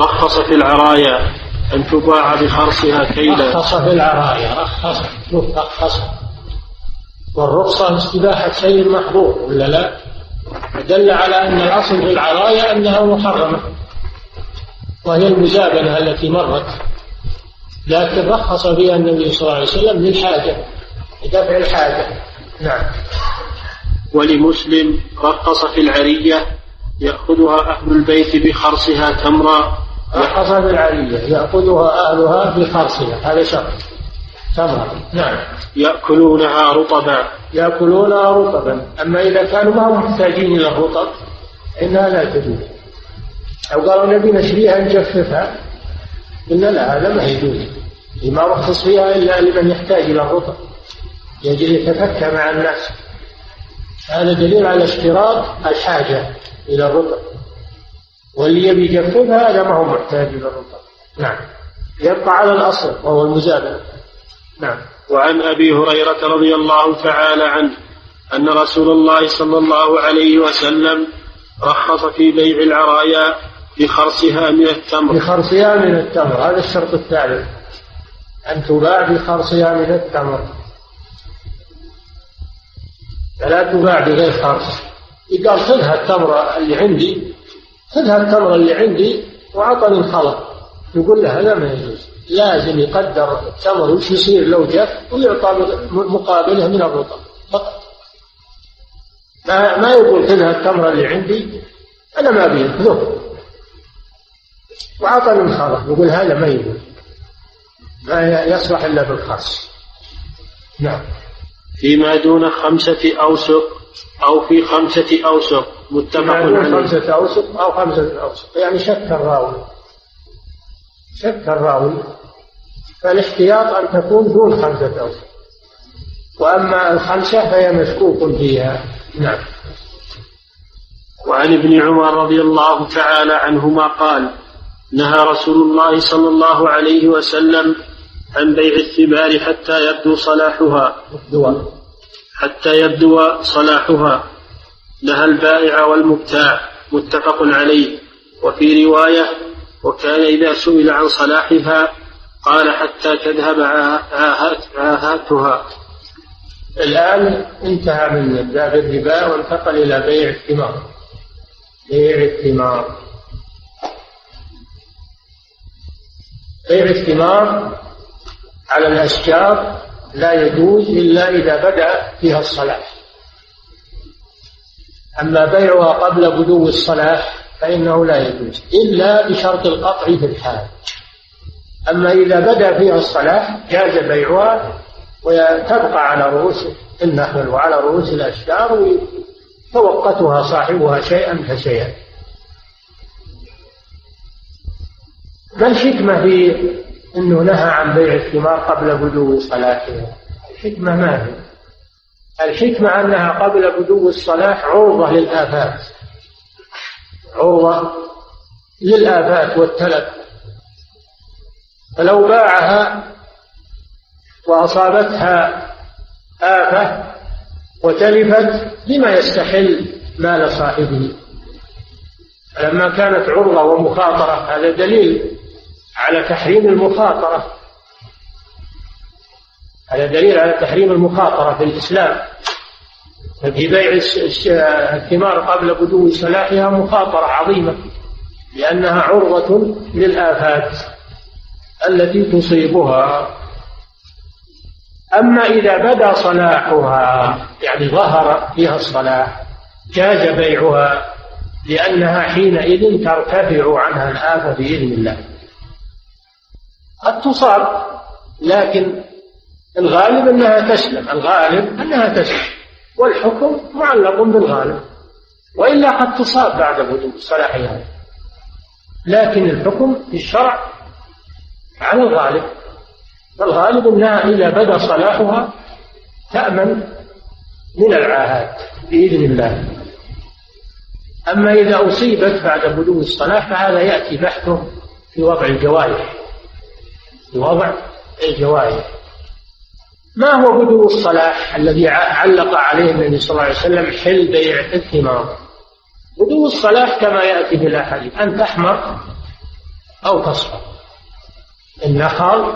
رخص في العرايا أن تباع بخرصها كيلا. رخص في العرايا رخص رخص. والرخصة استباحة شيء محظور ولا لا؟ دل على أن الأصل في العرايا أنها محرمة. وهي المزابنة التي مرت. لكن رخص فيها النبي صلى الله عليه وسلم للحاجة لدفع الحاجة. نعم. ولمسلم رخص في العرية يأخذها أهل البيت بخرصها تمرا في العرية يأخذها أهلها بخرصها هذا شرط. تمرا نعم. يأكلونها رطبا. يأكلونها رطبا. أما إذا كانوا ما هم محتاجين إلى الرطب إنها لا تجوز. أو قالوا نبي نشريها نجففها. قلنا لا هذا ما يجوز. ما رخص فيها إلا لمن يحتاج إلى الرطب. يجري يتفكى مع الناس. هذا دليل على اشتراط الحاجة إلى الرطب. واللي يبي يجففها هذا ما هو محتاج إلى الرطب نعم. يبقى على الأصل وهو المزابنة نعم. وعن أبي هريرة رضي الله تعالى عنه أن رسول الله صلى الله عليه وسلم رخص في بيع العرايا بخرصها من التمر. بخرصها من التمر. هذا الشرط الثالث. أن تباع بخرصها من التمر. فلا تباع بغير خرص. خذها التمرة اللي عندي. خذها التمرة اللي عندي وعطني الخلط يقول له هذا ما يجوز. لازم يقدر التمر وش يصير لو جف ويعطى مقابله من الرطب. فقط. ما, ما يقول خذها التمرة اللي عندي أنا ما أبي خذه وعطني الخلط يقول هذا ما يقول ما يصلح إلا بالخاص. نعم. فيما دون خمسة أوسق أو في خمسة أوسق متفق عليه. خمسة أوسق أو خمسة أوسق. يعني شك الراوي. شك الراوي. فالاحتياط أن تكون دون خمسة أوسق. وأما الخمسة فهي مشكوك فيها. نعم. وعن ابن عمر رضي الله تعالى عنهما قال نهى رسول الله صلى الله عليه وسلم عن بيع الثمار حتى يبدو صلاحها. حتى يبدو صلاحها. نهى البائع والمبتاع متفق عليه. وفي رواية وكان إذا سئل عن صلاحها قال حتى تذهب عاهاتها الآن انتهى من باب الربا وانتقل إلى بيع الثمار. بيع الثمار. بيع الثمار على الأشجار لا يجوز إلا إذا بدأ فيها الصلاح أما بيعها قبل بدو الصلاح فإنه لا يجوز إلا بشرط القطع في الحال. أما إذا بدأ فيها الصلاح جاز بيعها وتبقى على رؤوس النخل وعلى رؤوس الأشجار ويتوقتها صاحبها شيئا فشيئا. ما الحكمة في أنه نهى عن بيع الثمار قبل بدو صلاتها الحكمة ما هي؟ الحكمة أنها قبل بدو الصلاح عرضة للآفات. عرضة للآفات والتلف. فلو باعها وأصابتها آفة وتلفت لما يستحل مال صاحبه. فلما كانت عرضة ومخاطرة هذا دليل على تحريم المخاطرة. هذا دليل على تحريم المخاطرة في الإسلام. في بيع الثمار قبل بدو صلاحها مخاطرة عظيمة لأنها عرضة للآفات التي تصيبها. أما إذا بدا صلاحها يعني ظهر فيها الصلاح جاز بيعها لأنها حينئذ ترتفع عنها الآفة بإذن الله. قد تصاب لكن الغالب أنها تسلم الغالب أنها تسلم والحكم معلق بالغالب وإلا قد تصاب بعد بدو صلاحها لكن الحكم في الشرع على الغالب فالغالب أنها إذا بدا صلاحها تأمن من العاهات بإذن الله. أما إذا أصيبت بعد بدو الصلاح فهذا يأتي بحثه في وضع الجوارح. في وضع الجوارح ما هو بدو الصلاح الذي علق عليه النبي صلى الله عليه وسلم حل بيع الثمار بدو الصلاح كما يأتي في الأحاديث أن تحمر أو تصفر. النخل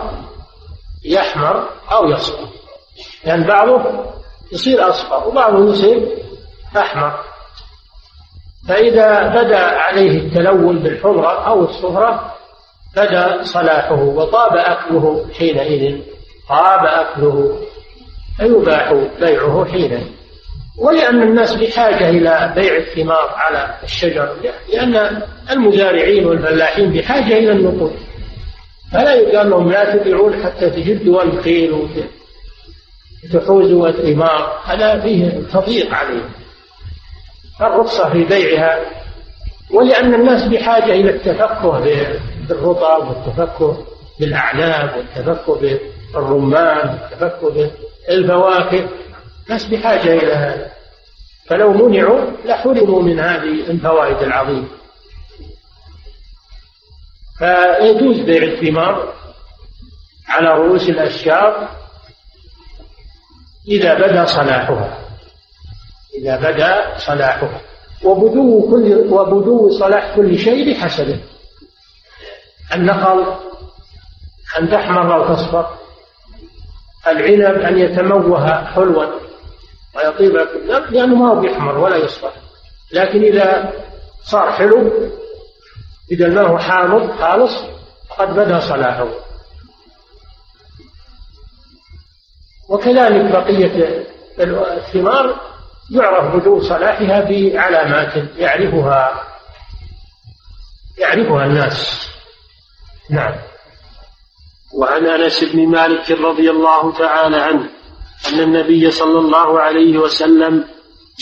يحمر أو يصفر. لأن يعني بعضه يصير أصفر وبعضه يصير أحمر. فإذا بدأ عليه التلون بالحمرة أو الصفرة بدا صلاحه وطاب أكله حينئذ طاب أكله فيباح بيعه حينئذ. ولأن الناس بحاجة إلى بيع الثمار على الشجر لأن المزارعين والفلاحين بحاجة إلى النقود. فلا يقال لهم لا تبيعون حتى تجدوا الخيل وتحوزوا الثمار. هذا فيه تضييق عليهم. الرخصة في بيعها ولأن الناس بحاجة إلى التفكه بالرطب والتفكه بالأعناب والتفكه بالرمان والتفكه بالفواكه. الناس بحاجة إلى هذا. فلو منعوا لحرموا من هذه الفوائد العظيمة. فيجوز بيع الثمار على رؤوس الأشجار إذا بدا صلاحها. إذا بدا صلاحها. وبدو كل وبدو صلاح كل شيء بحسبه. النخل أن تحمر أو تصفر. العنب أن يتموه حلوا ويطيب لأنه ما هو بيحمر ولا يصفر. لكن إذا صار حلو إذا ما هو حامض خالص قد بدا صلاحه. وكذلك بقية الثمار يعرف بدو صلاحها بعلامات يعرفها يعرفها الناس. نعم. وعن أنس بن مالك رضي الله تعالى عنه أن النبي صلى الله عليه وسلم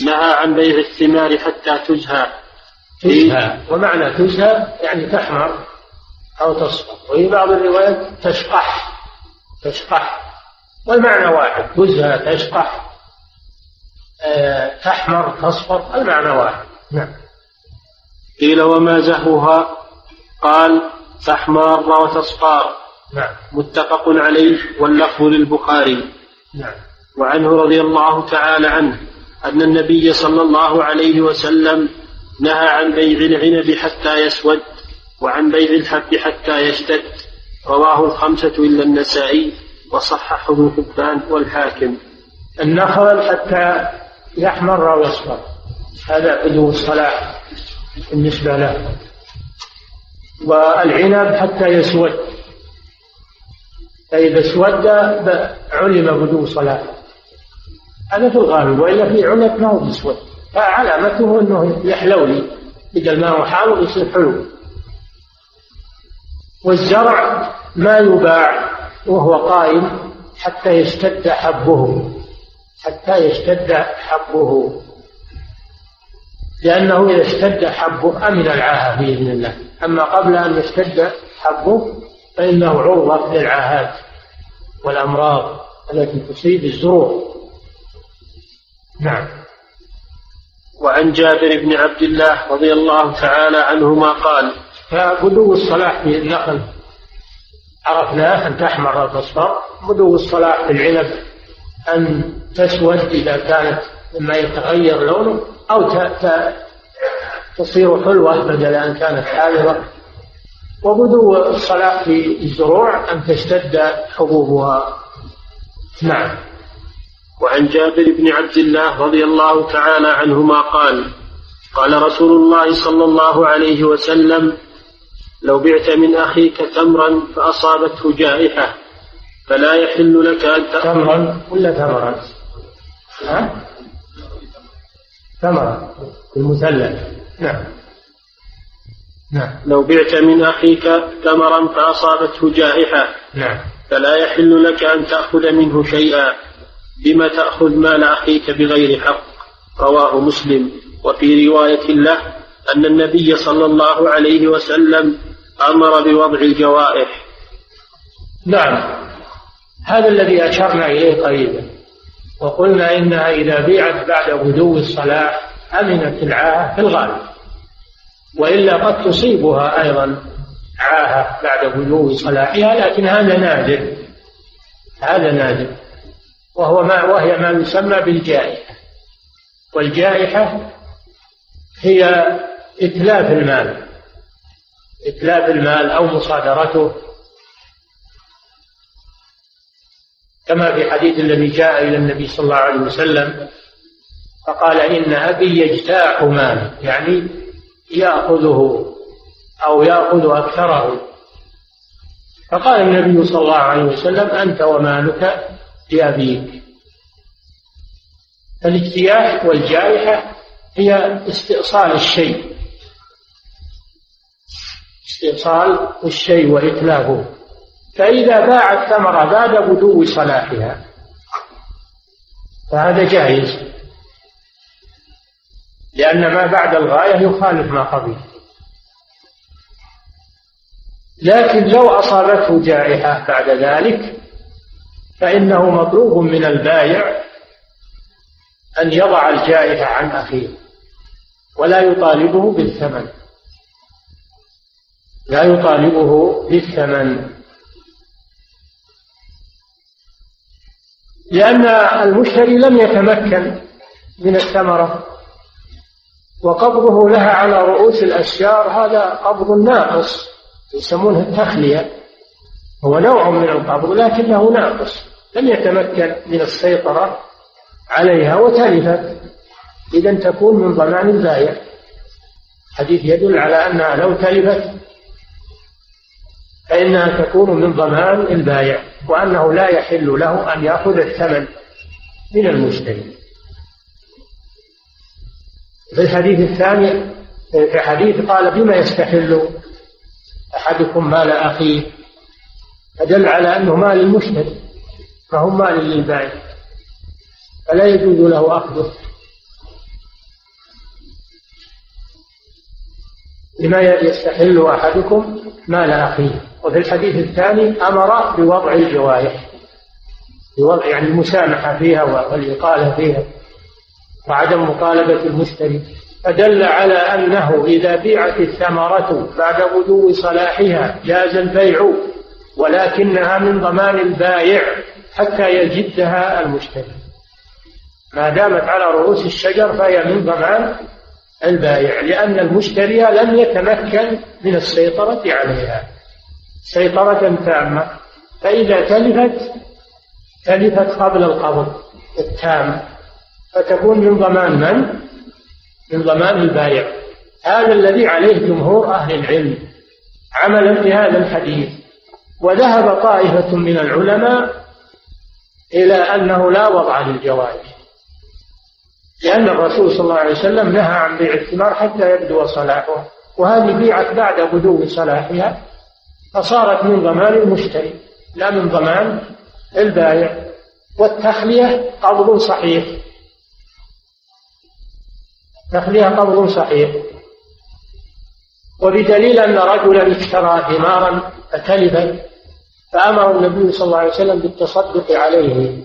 نهى عن بيع الثمار حتى تزهى. تزهى. ومعنى تزهى يعني تحمر أو تصفر وفي بعض الروايات تشقح. تشقح. والمعنى واحد. تزهى تشقح. آه، تحمر تصفر المعنى واحد. نعم. قيل وما زهوها؟ قال تحمر وتصفار. نعم. متفق عليه واللفظ للبخاري. نعم. وعنه رضي الله تعالى عنه أن النبي صلى الله عليه وسلم نهى عن بيع العنب حتى يسود وعن بيع الحب حتى يشتد. رواه الخمسة إلا النسائي وصححه ابن حبان والحاكم. النخل حتى يحمر أو يصفر هذا بدو الصلاة بالنسبة له. والعنب حتى يسود. فإذا اسود علم بدو صلاة هذا في الغالب وإلا في عنب ما هو بيسود فعلامته أنه يحلو لي إذا الماء حامض يصير حلو. والزرع ما يباع وهو قائم حتى يشتد حبه. حتى يشتد حبه. لأنه إذا اشتد حبه أمن العاهة بإذن الله. أما قبل أن يشتد حبه فإنه عرضة للعاهات والأمراض التي تصيب الزروع. نعم. وعن جابر بن عبد الله رضي الله تعالى عنهما قال فبدو الصلاح في النخل. عرفناه أن تحمر أو تصفر بدو الصلاح في العنب. أن تسود إذا كانت مما يتغير لونه. أو تصير حلوة بدل أن كانت حامضة وبدو الصلاح في الزروع أن تشتد حبوبها نعم وعن جابر بن عبد الله رضي الله تعالى عنهما قال قال رسول الله صلى الله عليه وسلم لو بعت من أخيك تمرا فأصابته جائحة فلا يحل لك أن تمرا ولا تمرا؟ ها؟ تمرا المثلث. نعم. نعم. لو بعت من أخيك تمرا فأصابته جائحة نعم. فلا يحل لك أن تأخذ منه شيئا. بما تأخذ مال أخيك بغير حق؟ رواه مسلم. وفي رواية له أن النبي صلى الله عليه وسلم أمر بوضع الجوائح. نعم. هذا الذي أشرنا إليه قريبا. وقلنا إنها إذا بيعت بعد غدو الصلاة أمنت العاهة في الغالب. وإلا قد تصيبها أيضا عاهة بعد غدو صلاحها لكن هذا نادر. هذا نادر. وهو ما وهي ما يسمى بالجائحة. والجائحة هي إتلاف المال. إتلاف المال أو مصادرته كما في حديث الذي جاء إلى النبي صلى الله عليه وسلم فقال إن أبي يجتاح ماله يعني يأخذه أو يأخذ أكثره. فقال النبي صلى الله عليه وسلم أنت ومالك لأبيك. الاجتياح والجائحة هي استئصال الشيء. استئصال الشيء وإتلافه. فإذا باع الثمرة بعد بدو صلاحها فهذا جائز. لأن ما بعد الغاية يخالف ما قبل. لكن لو أصابته جائحة بعد ذلك فإنه مطلوب من البائع أن يضع الجائحة عن أخيه ولا يطالبه بالثمن. لا يطالبه بالثمن. لأن المشتري لم يتمكن من الثمرة وقبضه لها على رؤوس الأشجار هذا قبض ناقص يسمونه التخلية هو نوع من القبض لكنه ناقص لم يتمكن من السيطرة عليها وتلفت إذا تكون من ضمان البائع. حديث يدل على أنها لو تلفت فإنها تكون من ضمان البائع وأنه لا يحل له أن يأخذ الثمن من المشتري. في الحديث الثاني في حديث قال بما يستحل أحدكم مال أخيه؟ فدل على أنه مال المشتري فهو مال للبائع فلا يجوز له أخذه. بما يستحل أحدكم مال أخيه. وفي الحديث الثاني أمر بوضع الجوارح. بوضع يعني المسامحة فيها والإقالة فيها. وعدم مطالبة المشتري. فدل على أنه إذا بيعت الثمرة بعد غدو صلاحها جاز البيع ولكنها من ضمان البائع حتى يجدها المشتري. ما دامت على رؤوس الشجر فهي من ضمان البائع لأن المشتري لم يتمكن من السيطرة عليها. سيطرة تامة. فإذا تلفت تلفت قبل القبض التام. فتكون من ضمان من؟ من ضمان البائع. هذا الذي عليه جمهور أهل العلم عملا بهذا الحديث. وذهب طائفة من العلماء إلى أنه لا وضع للجوائز لأن الرسول صلى الله عليه وسلم نهى عن بيع الثمار حتى يبدو صلاحها وهذه بيعت بعد بدو صلاحها فصارت من ضمان المشتري لا من ضمان البائع. والتخلية قبض صحيح. تخلية قبض صحيح. وبدليل أن رجلا اشترى ثمارا فتلفت فأمر النبي صلى الله عليه وسلم بالتصدق عليه.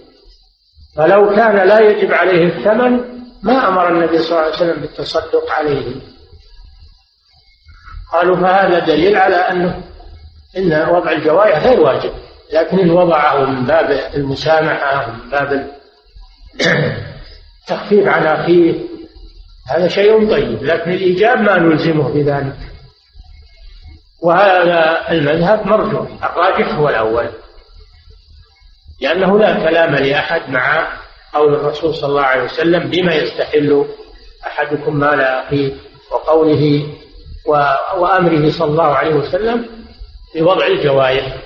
فلو كان لا يجب عليه الثمن ما أمر النبي صلى الله عليه وسلم بالتصدق عليه. قالوا فهذا دليل على أنه إن وضع الجوائح غير واجب لكن إن وضعه من باب المسامحة من باب التخفيف على أخيه هذا شيء طيب لكن الإيجاب ما نلزمه بذلك. وهذا المذهب مرجوح الراجح هو الأول لأنه لا كلام لأحد مع قول الرسول صلى الله عليه وسلم بما يستحل أحدكم مال أخيه؟ وقوله وأمره صلى الله عليه وسلم بوضع الجوائح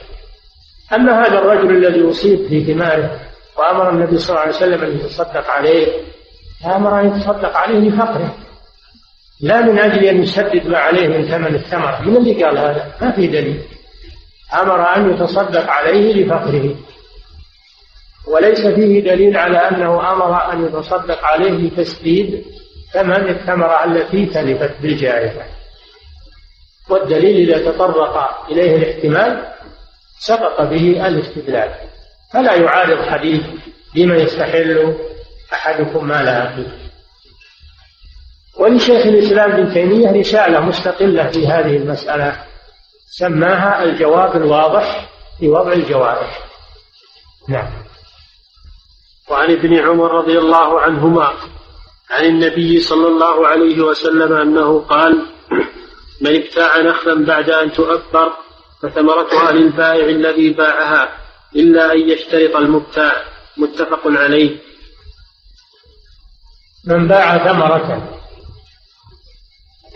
أما هذا الرجل الذي أصيب في ثماره وأمر النبي صلى الله عليه وسلم أن يتصدق عليه أمر أن يتصدق عليه لفقره. لا من أجل أن يسدد ما عليه من ثمن الثمرة. من اللي قال هذا؟ ما في دليل. أمر أن يتصدق عليه لفقره. وليس فيه دليل على أنه أمر أن يتصدق عليه لتسديد ثمن الثمرة التي تلفت بالجائحة والدليل إذا تطرق إليه الاحتمال سقط به الاستدلال. فلا يعارض حديث بما يستحل أحدكم مال أخيه ولشيخ الإسلام ابن تيمية رسالة مستقلة في هذه المسألة سماها الجواب الواضح في وضع الجوارح نعم. وعن ابن عمر رضي الله عنهما عن النبي صلى الله عليه وسلم أنه قال من ابتاع نخلا بعد أن تؤبر فثمرتها للبائع الذي باعها إلا أن يشترط المبتاع. متفق عليه. من باع ثمرة.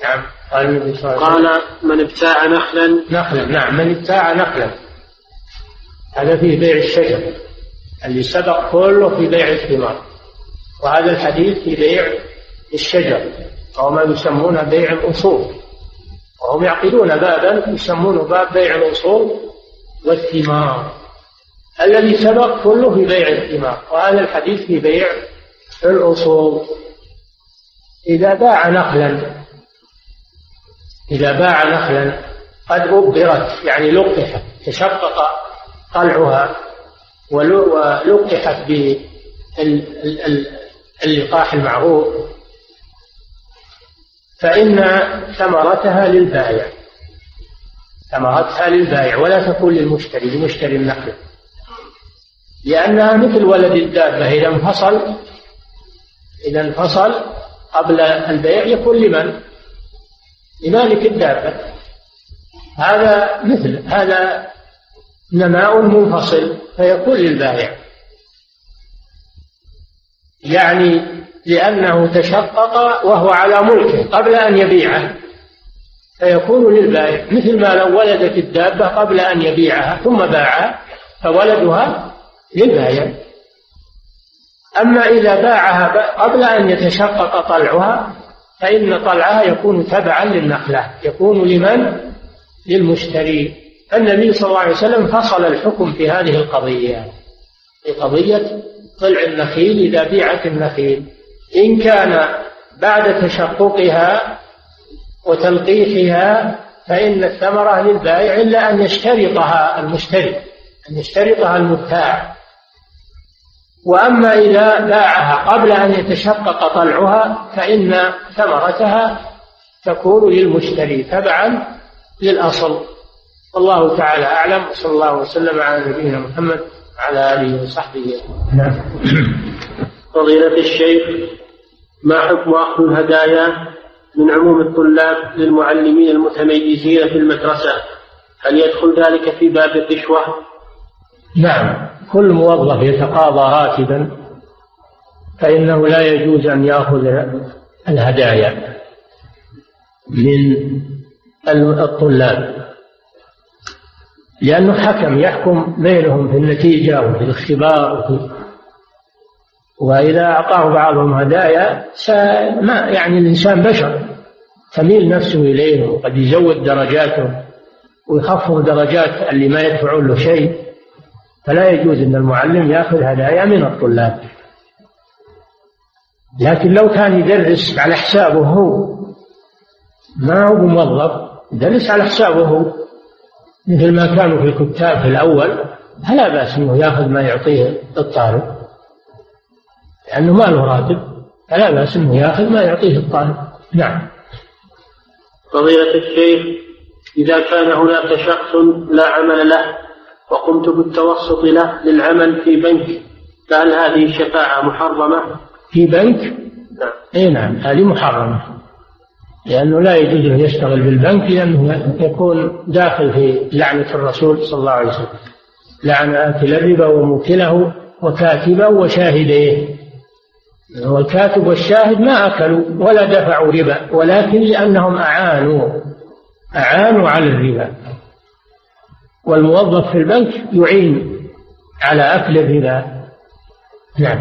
نعم قال النبي صلى الله عليه وسلم. قال من ابتاع نخلا. نخلا نعم من ابتاع نخلا. هذا في بيع الشجر. اللي سبق كله في بيع الثمار وهذا الحديث في بيع الشجر أو ما يسمونه بيع الأصول. وهم يعقدون بابا يسمونه باب بيع الأصول والثمار. الذي سبق كله في بيع الثمار. وهذا الحديث في بيع الأصول. إذا باع نخلا إذا باع نخلا قد أبرت يعني لقحت تشقق طلعها. ولقحت باللقاح المعروف. فإن ثمرتها للبائع. ثمرتها للبائع. ولا تكون للمشتري. لمشتري النخل. لأنها مثل ولد الدابة إذا انفصل إذا انفصل قبل البيع يكون لمن؟ لمالك الدابة. هذا مثل. هذا نماء منفصل فيكون للبائع يعني لأنه تشقق وهو على ملكه قبل أن يبيعه. فيكون للبائع مثل ما لو ولدت الدابة قبل أن يبيعها ثم باعها فولدها للبائع أما إذا باعها قبل أن يتشقق طلعها فإن طلعها يكون تبعا للنخلة يكون لمن؟ للمشتري. النبي صلى الله عليه وسلم فصل الحكم في هذه القضية. في قضية طلع النخيل إذا بيعت النخيل. إن كان بعد تشققها وتلقيحها فإن الثمرة للبائع إلا أن يشترطها المشتري أن يشترطها المبتاع وأما إذا باعها قبل أن يتشقق طلعها فإن ثمرتها تكون للمشتري تبعا للأصل. والله تعالى أعلم صلى الله وسلم على نبينا محمد وعلى آله وصحبه نعم. فضيلة الشيخ ما حكم أخذ الهدايا من عموم الطلاب للمعلمين المتميزين في المدرسة؟ هل يدخل ذلك في باب الرشوة؟ نعم. كل موظف يتقاضى راتبا فإنه لا يجوز أن يأخذ الهدايا من الطلاب. لأنه حكم يحكم بينهم في النتيجة وفي الاختبار وفي وإذا أعطاه بعضهم هدايا ما يعني الإنسان بشر. تميل نفسه إليه وقد يزود درجاته ويخفض درجات اللي ما يدفعون له شيء. فلا يجوز أن المعلم يأخذ هدايا من الطلاب. لكن لو كان يدرس على حسابه هو ما هو موظف يدرس على حسابه. هو مثل ما كانوا في الكتاب في الأول فلا بأس أنه يأخذ ما يعطيه الطالب. لأنه ما له راتب فلا بأس أنه يأخذ ما يعطيه الطالب. نعم. فضيلة الشيخ إذا كان هناك شخص لا عمل له وقمت بالتوسط له للعمل في بنك فهل هذه شفاعة محرمة؟ في بنك؟ نعم. اي نعم هذه محرمة. لأنه لا يجوز أن يشتغل بالبنك لأنه يكون داخل في لعنة الرسول صلى الله عليه وسلم. لعن آكل الربا وموكله وكاتبه وشاهديه. والكاتب والشاهد ما أكلوا ولا دفعوا ربا ولكن لأنهم أعانوا أعانوا على الربا. والموظف في البنك يعين على أكل الربا. نعم.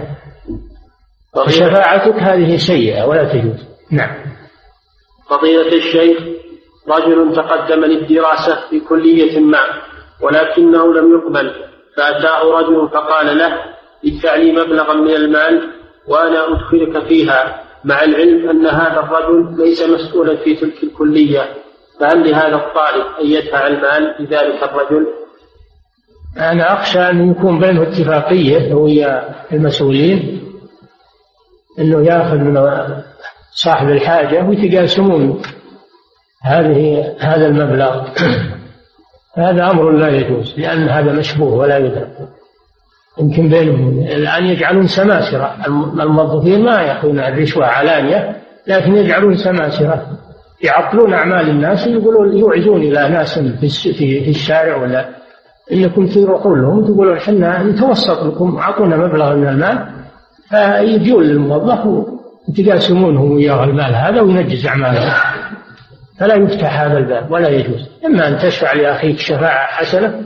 شفاعتك هذه سيئة ولا تجوز. نعم. فضيلة الشيخ رجل تقدم للدراسة في كلية ما ولكنه لم يقبل فأتاه رجل فقال له ادفع لي مبلغا من المال وأنا أدخلك فيها مع العلم أن هذا الرجل ليس مسؤولا في تلك الكلية فهل لهذا الطالب أن يدفع المال لذلك الرجل؟ أنا أخشى أن يكون بينه اتفاقية ويا المسؤولين أنه يأخذ من صاحب الحاجة ويتقاسمون هذه هذا المبلغ. هذا أمر لا يجوز لأن هذا مشبوه ولا يدرك. يمكن بينهم الآن يجعلون سماسرة. الموظفين ما يأخذون الرشوة علانية لكن يجعلون سماسرة. يعطلون أعمال الناس يقولون يوعزون إلى ناس في في الشارع ولا إنكم تروحون لهم تقولون إحنا نتوسط لكم أعطونا مبلغ من المال فيجون للموظف ويتقاسمونه وياه المال هذا وينجز أعماله. فلا يفتح هذا الباب ولا يجوز. إما أن تشفع لأخيك شفاعة حسنة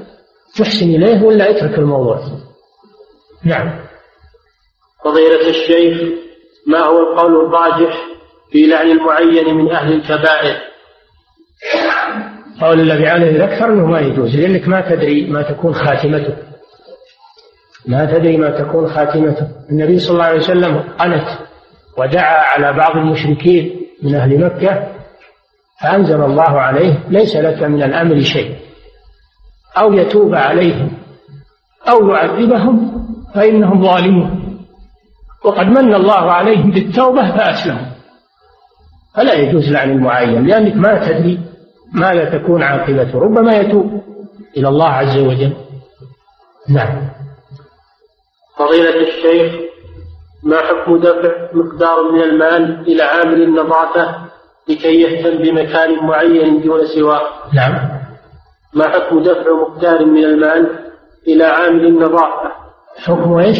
تحسن إليه ولا اترك الموضوع. نعم. فضيلة الشيخ ما هو القول الراجح في لعن المعين من أهل الكبائر؟ قول الذي عليه الأكثر أنه ما يجوز لأنك ما تدري ما تكون خاتمته. ما تدري ما تكون خاتمته. النبي صلى الله عليه وسلم قنت ودعا على بعض المشركين من أهل مكة فأنزل الله عليه ليس لك من الأمر شيء. أو يتوب عليهم أو يعذبهم فإنهم ظالمون. وقد من الله عليهم بالتوبة فأسلموا. فلا يجوز لعن المعين لأنك ما تدري ماذا تكون عاقبته. ربما يتوب إلى الله عز وجل. نعم. فضيلة الشيخ ما حكم دفع مقدار من المال إلى عامل النظافة لكي يهتم بمكان معين دون سواه؟ نعم. ما حكم دفع مقدار من المال إلى عامل النظافة؟ حكم إيش؟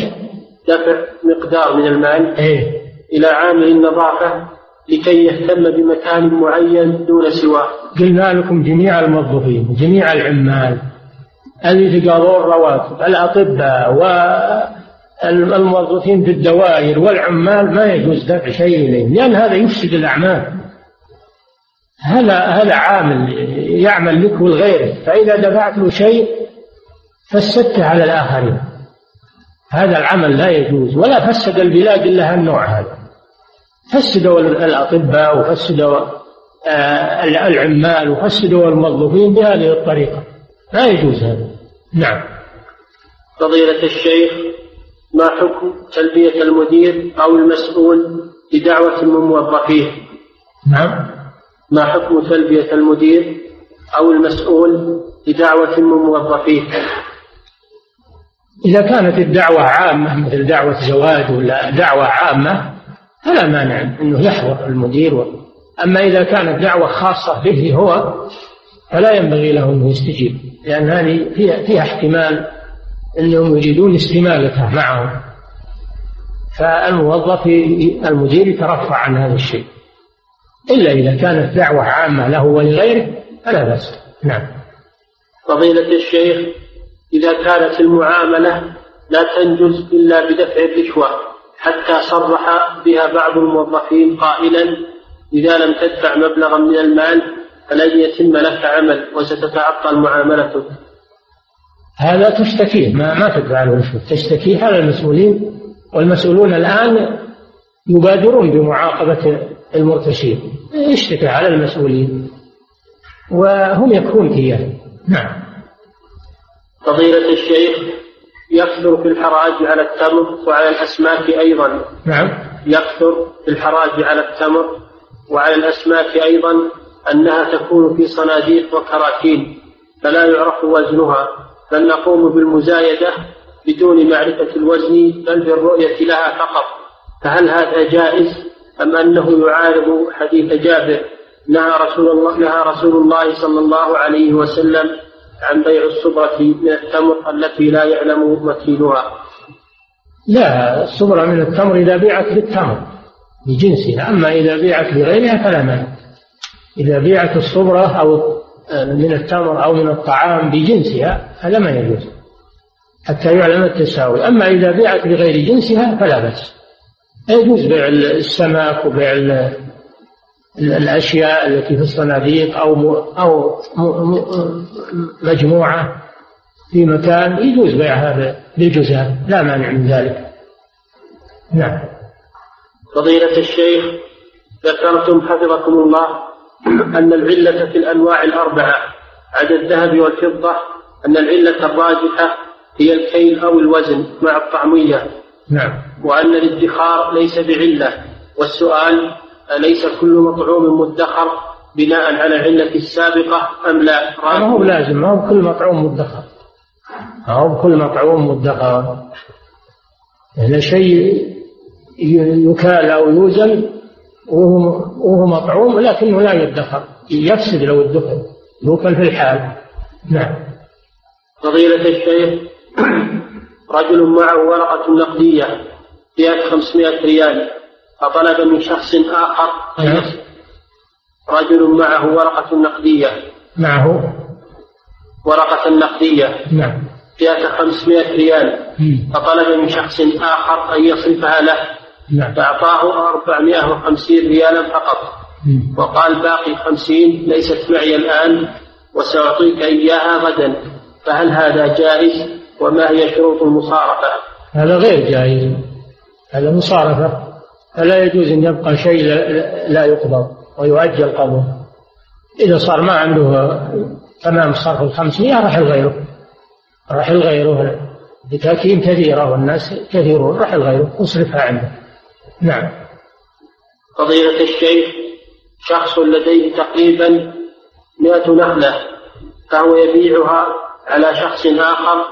دفع مقدار من المال إيه. إلى عامل النظافة لكي يهتم بمكان معين دون سواه. قلنا لكم جميع الموظفين جميع العمال اللي تقاضون الرواتب الأطباء والموظفين في الدوائر والعمال ما يجوز دفع شيء إليهم لأن هذا يفسد الأعمال. هذا هذا عامل يعمل لك ولغيرك فإذا دفعت له شيء فسدته على الآخرين. هذا العمل لا يجوز ولا فسد البلاد إلا هالنوع هذا. فسدوا الأطباء وفسدوا آه، العمال وفسدوا الموظفين بهذه الطريقة. لا يجوز هذا. نعم. فضيلة الشيخ ما حكم تلبية المدير أو المسؤول لدعوة من موظفيه نعم. ما حكم تلبية المدير أو المسؤول لدعوة من موظفيه إذا كانت الدعوة عامة مثل دعوة زواج ولا دعوة عامة فلا مانع أنه يحضر المدير. و... أما إذا كانت دعوة خاصة به هو فلا ينبغي له أنه يستجيب لأن هذه فيها, فيها احتمال أنهم يريدون استمالته معهم. فالموظف المدير يترفع عن هذا الشيء. إلا إذا كانت دعوة عامة له ولغيره فلا بأس. نعم. فضيلة الشيخ إذا كانت المعاملة لا تنجز إلا بدفع الرشوة حتى صرح بها بعض الموظفين قائلا إذا لم تدفع مبلغا من المال فلن يتم لك عمل وستتعطل معاملتك. هذا تشتكيه. ما ما تدفع له رشوة تشتكيه على المسؤولين والمسؤولون الآن يبادرون بمعاقبة المرتشين. يشتكي على المسؤولين وهم يكفون إياه. نعم. فضيلة الشيخ يكثر في الحراج على التمر وعلى الأسماك أيضا؟ نعم. يكثر في الحراج على التمر وعلى الأسماك أيضا أنها تكون في صناديق وكراتين فلا يعرف وزنها. بل نقوم بالمزايدة بدون معرفة الوزن بل بالرؤية لها فقط. فهل هذا جائز أم أنه يعارض حديث جابر؟ نهى رسول الله نهى رسول الله صلى الله عليه وسلم عن بيع الصبرة من التمر التي لا يعلم مكينها لا الصبرة من التمر إذا بيعت بالتمر بجنسها أما إذا بيعت بغيرها فلا مانع. إذا بيعت الصبرة أو من التمر أو من الطعام بجنسها هذا ما يجوز حتى يعلم التساوي. أما إذا بيعت بغير جنسها فلا بأس. يجوز بيع السمك وبيع الأشياء التي في الصناديق أو أو مجموعة في مكان يجوز بيعها بالجزاء لا مانع من ذلك. نعم. فضيلة الشيخ ذكرتم حفظكم الله أن العلة في الأنواع الأربعة عدا الذهب والفضة أن العلة الراجحة هي الكيل أو الوزن مع الطعمية. نعم. وأن الادخار ليس بعلة. والسؤال أليس كل مطعوم مدخر بناء على العلة السابقة أم لا؟ ما هو لازم ما هو كل مطعوم مدخر. ما هو كل مطعوم مدخر. هذا شيء يكال أو يوزن وهو, وهو مطعوم لكنه لا يدخر. يفسد لو ادخر يوكل في الحال. نعم. فضيلة الشيخ رجل معه ورقة نقدية فيها 500 ريال فطلب من شخص آخر نعم. رجل معه ورقة نقدية. معه. ورقة نقدية. نعم. فيها 500 ريال. فطلب من شخص آخر أن يصرفها له. نعم. فأعطاه 450 ريالا فقط. وقال باقي 50 ليست معي الآن وسأعطيك إياها غدا. فهل هذا جائز؟ وما هي شروط المصارفة؟ هذا غير جائز. هذا مصارفة. فلا يجوز أن يبقى شيء لا يقبض ويؤجل قبضه. إذا صار ما عنده تمام صرف الخمسمية رحل غيره رحل غيره بتأكيد كثيرة والناس كثيرون. رحل غيره أصرفها عنده. نعم فضيلة الشيخ شخص لديه تقريبا مئة نخلة فهو يبيعها على شخص آخر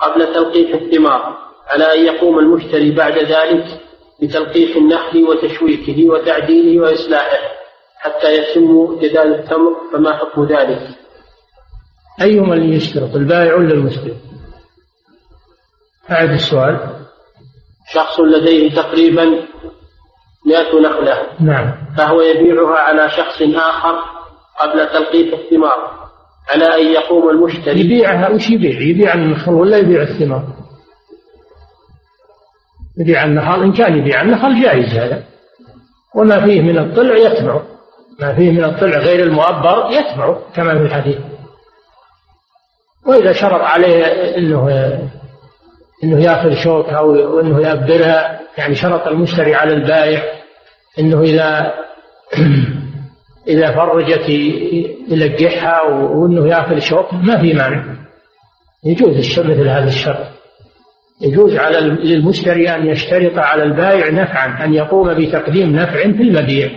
قبل تلقيح الثمار على أن يقوم المشتري بعد ذلك بتلقيح النخل وتشويكه وتعديله وإصلاحه حتى يتم جدال التمر فما حكم ذلك؟ أيهما اللي يشترط البائع ولا المشتري؟ أعد السؤال شخص لديه تقريبا مئة نخلة نعم. فهو يبيعها على شخص آخر قبل تلقيح الثمار على أن يقوم المشتري. يبيعها وش يبيع؟ يبيع النخل ولا يبيع الثمار؟ يبيع النخل إن كان يبيع النخل جائز هذا. وما فيه من الطلع يتبعه ما فيه من الطلع غير المؤبر يتبعه كما في الحديث. وإذا شرط عليه أنه أنه يأخذ شوك أو أنه يأبرها يعني شرط المشتري على البائع أنه إذا إذا فرجت يلقحها وأنه يأخذ شوك ما في مانع. يجوز مثل هذا الشرط. يجوز على للمشتري أن يشترط على البائع نفعا أن يقوم بتقديم نفع في المبيع.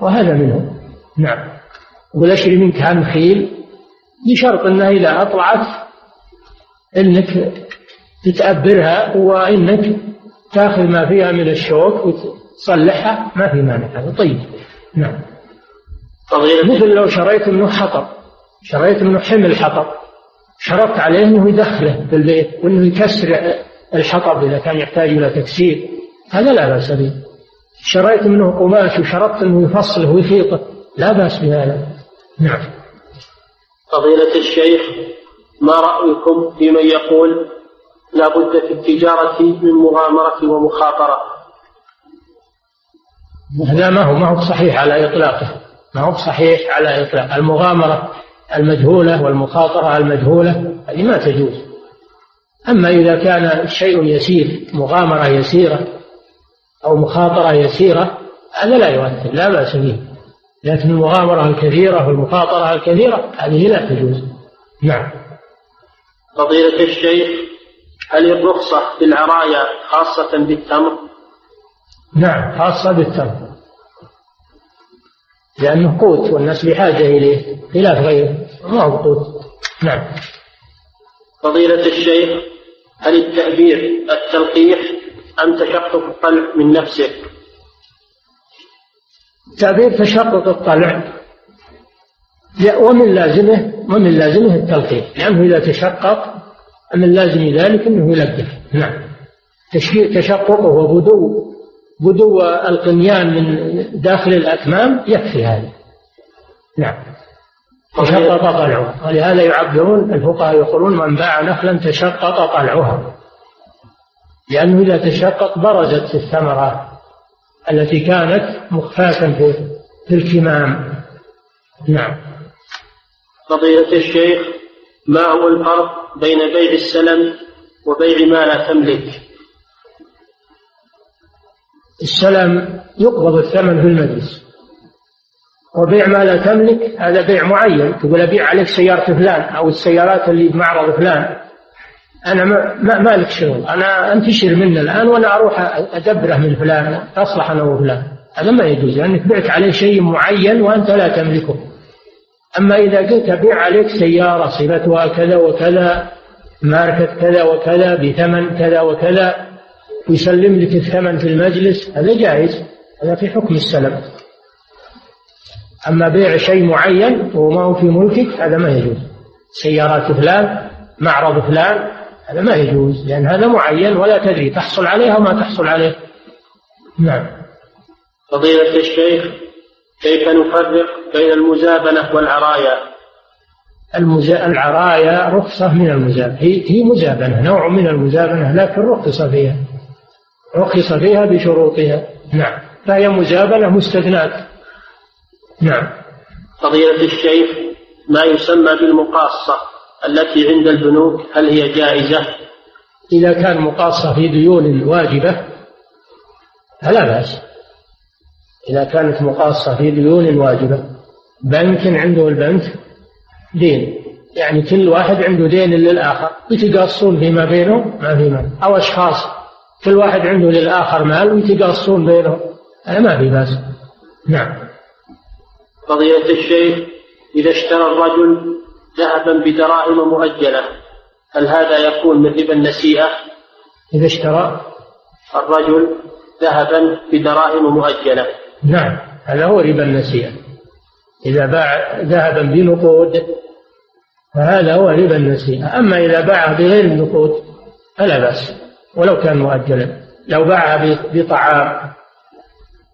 وهذا منه. نعم. يقول أشري منك هالنخيل بشرط أنها إذا أطلعت أنك تتأبرها وأنك تاخذ ما فيها من الشوك وتصلحها ما في مانع هذا. طيب نعم. مثل لو شريت منه حطب شريت منه حمل حطب شرطت عليه انه يدخله في البيت وإنه يكسر الحطب إذا كان يحتاج إلى تكسير هذا لا بأس به. شريت منه قماش وشرطت انه يفصله ويخيطه لا بأس بهذا. نعم. فضيلة الشيخ ما رأيكم في من يقول لا بد في التجارة من مغامرة ومخاطرة. هذا ما هو ما هو صحيح على إطلاقه. ما هو صحيح على إطلاق. المغامرة المجهولة والمخاطرة المجهولة هذه ما تجوز. أما إذا كان شيء يسير مغامرة يسيرة أو مخاطرة يسيرة هذا لا يؤثر لا بأس به. لكن المغامرة الكثيرة والمخاطرة الكثيرة هذه لا تجوز. نعم. فضيلة الشيخ هل الرخصة في العرايا خاصة بالتمر؟ نعم خاصة بالتمر. لأنه قوت والناس بحاجة إليه خلاف غيره ما هو قوت. نعم. فضيلة الشيخ هل التأبير التلقيح أم تشقق الطلع من نفسه؟ تعبير تشقق الطلع. ومن لازمه ومن لازمه التلقيح. لأنه إذا تشقق من لازم ذلك أنه يلقح نعم. تشققه وبدو بدو القنيان من داخل الأكمام يكفي هذا. نعم. تشقق طلعها ولهذا يعبرون الفقهاء يقولون من باع نخلا تشقق طلعها لأنه إذا تشقق برزت الثمرة التي كانت مخفاة في في الكمام. نعم. فضيلة الشيخ ما هو الفرق بين بيع السلم وبيع ما لا تملك؟ السلم يقبض الثمن في المجلس. وبيع ما لا تملك هذا بيع معين. تقول أبيع عليك سيارة فلان أو السيارات اللي بمعرض فلان. أنا ما, ما لك شغل. أنا أنتشر منه الآن وأنا أروح أدبره من فلان أصلح أنا وفلان هذا ما يجوز لأنك بعت عليه شيء معين وأنت لا تملكه. أما إذا قلت أبيع عليك سيارة صفتها كذا وكذا ماركة كذا وكذا بثمن كذا وكذا ويسلم لك الثمن في المجلس هذا جائز هذا في حكم السلم. أما بيع شيء معين وما هو في ملكك هذا ما يجوز. سيارات فلان معرض فلان هذا ما يجوز لأن هذا معين ولا تدري تحصل عليه أو ما تحصل عليه. نعم. فضيلة الشيخ كيف نفرق بين المزابنة والعرايا؟ المزا... العرايا رخصة من المزابنة هي... هي مزابنة نوع من المزابنة لكن رخص فيها. رخص فيها بشروطها. نعم. فهي مزابنة مستثناة. نعم. فضيلة الشيخ ما يسمى بالمقاصة التي عند البنوك؟ هل هي جائزة؟ إذا كان مقاصة في ديون واجبة فلا بأس. إذا كانت مقاصة في ديون واجبة. بنك عنده البنك دين. يعني كل واحد عنده دين للآخر. يتقاصون فيما بينهم ما في مال أو أشخاص كل واحد عنده للآخر مال ويتقاصون بينهم. هذا ما في بأس. نعم. فضيلة الشيخ إذا اشترى الرجل ذهبا بدراهم مؤجلة هل هذا يكون من ربا النسيئة؟ إذا اشترى الرجل ذهبا بدراهم مؤجلة. نعم هذا هو ربا النسيئة. إذا باع ذهبا بنقود فهذا هو ربا النسيئة. أما إذا باعه بغير النقود فلا بأس. ولو كان مؤجلا. لو باعها بطعام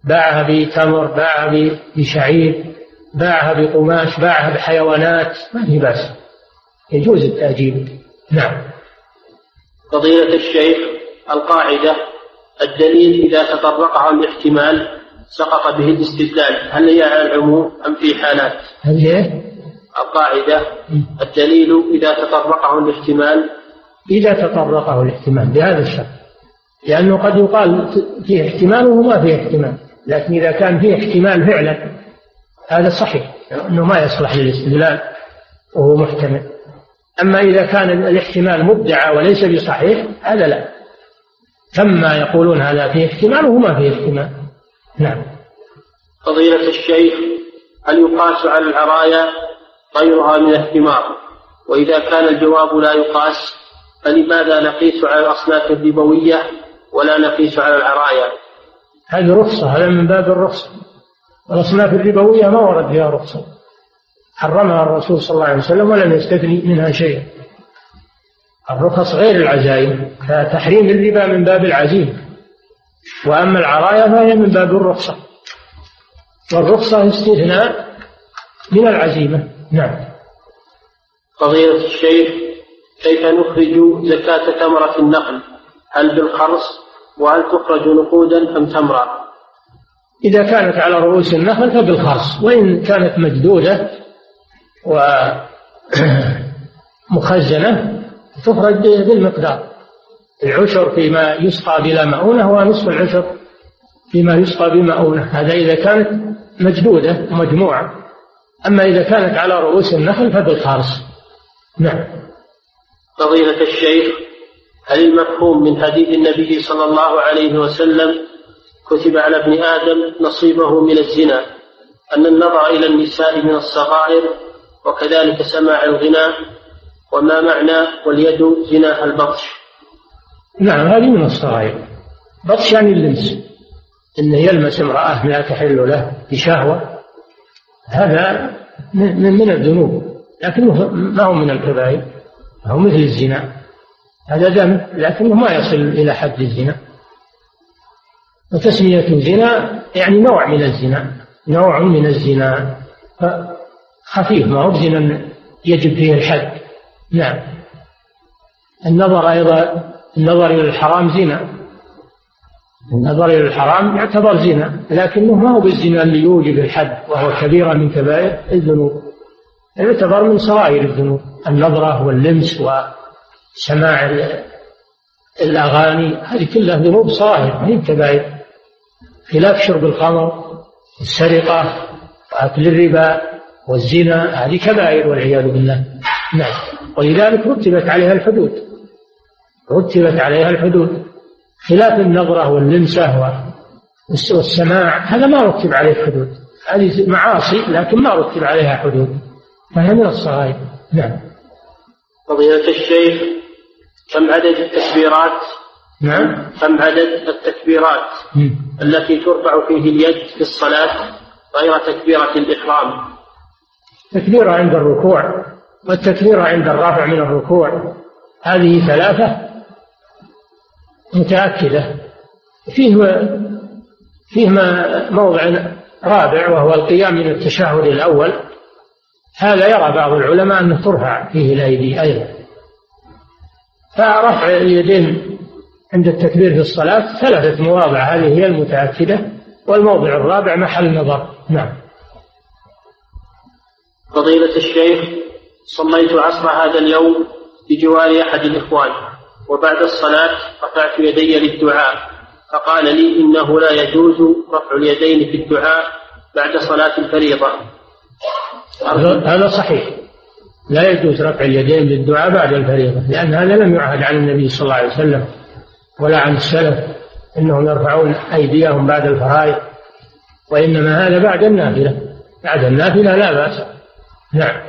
باعها بتمر باعها بشعير باعها بقماش باعها بحيوانات ما في بأس. يجوز التأجيل. نعم. فضيلة الشيخ القاعدة الدليل إذا تطرقه الاحتمال سقط به الاستدلال هل هي على العموم أم في حالات؟ هل هي القاعدة الدليل إذا تطرقه الاحتمال. إذا تطرقه الاحتمال بهذا الشرط. لأنه قد يقال فيه احتمال وما فيه احتمال. لكن إذا كان فيه احتمال فعلا هذا صحيح أنه ما يصلح للاستدلال وهو محتمل. أما إذا كان الاحتمال مدعى وليس بصحيح هذا لا. كما يقولون هذا فيه احتمال وهو ما فيه احتمال. نعم. فضيلة الشيخ هل يقاس على العرايا غيرها من الثمار وإذا كان الجواب لا يقاس فلماذا نقيس على الأصناف الربوية ولا نقيس على العرايا؟ هذه رخصة هذا من باب الرخصة. الأصناف الربوية ما ورد فيها رخصة. حرمها الرسول صلى الله عليه وسلم ولم يستثني منها شيئا. الرخص غير العزائم فتحريم الربا من باب العزيمة. وأما العرايا فهي من باب الرخصة. والرخصة استثناء من العزيمة. نعم. فضيلة الشيخ كيف نخرج زكاة ثمرة النخل؟ هل بالخرص؟ وهل تخرج نقودا أم تمرا إذا كانت على رؤوس النخل فبالخرص وإن كانت مجدودة ومخزنة تخرج بالمقدار. العشر فيما يسقى بلا مؤونة ونصف العشر فيما يسقى بمؤونة. هذا إذا كانت مجدودة ومجموعة. أما إذا كانت على رؤوس النخل فبالخارص نعم. فضيلة الشيخ هل المفهوم من حديث النبي صلى الله عليه وسلم كتب على ابن آدم نصيبه من الزنا أن النظر إلى النساء من الصغائر وكذلك سماع الغناء وما معنى واليد زنا البطش؟ نعم هذه من الصغائر. بطش يعني اللمس. انه يلمس امرأة لا تحل له بشهوة هذا من من الذنوب. لكنه ما هو من الكبائر هو مثل الزنا. هذا ذنب لكنه ما يصل إلى حد الزنا. وتسمية زنا يعني نوع من الزنا نوع من الزنا. خفيف ما هو زنا يجب فيه الحد. نعم. النظر أيضا النظر إلى الحرام زنا. النظر إلى الحرام يعتبر زنا لكنه ما هو بالزنا اللي يوجب الحد وهو كبيرة من كبائر الذنوب. يعتبر من صغائر الذنوب. النظرة واللمس وسماع الأغاني هذه كلها ذنوب صغائر ما هي كبائر. خلاف شرب الخمر والسرقة وأكل الربا والزنا هذه كبائر والعياذ بالله. نعم. ولذلك رتبت عليها الحدود. رتبت عليها الحدود. خلاف النظرة واللمسة والسماع هذا ما رتب عليه حدود هذه معاصي لكن ما رتب عليها حدود. فهي من الصغائر. نعم. فضيلة الشيخ كم عدد التكبيرات؟ نعم. كم عدد التكبيرات التي ترفع فيه اليد في الصلاة غير تكبيرة الإحرام؟ تكبيرة عند الركوع والتكبيرة عند الرافع من الركوع. هذه ثلاثة. متأكدة. فيه فيه موضع رابع وهو القيام من التشهد الأول. هذا يرى بعض العلماء أنه ترفع فيه الأيدي أيضا. فرفع اليدين عند التكبير في الصلاة ثلاثة مواضع. هذه هي المتأكدة. والموضع الرابع محل نظر. نعم. فضيلة الشيخ صليت عصر هذا اليوم بجوار أحد الإخوان وبعد الصلاة رفعت يدي للدعاء. فقال لي إنه لا يجوز رفع اليدين في الدعاء بعد صلاة الفريضة. هذا صحيح. لا يجوز رفع اليدين للدعاء بعد الفريضة لأن هذا لم يعهد عن النبي صلى الله عليه وسلم ولا عن السلف إنهم يرفعون أيديهم بعد الفرائض وإنما هذا بعد النافلة. بعد النافلة لا بأس. نعم.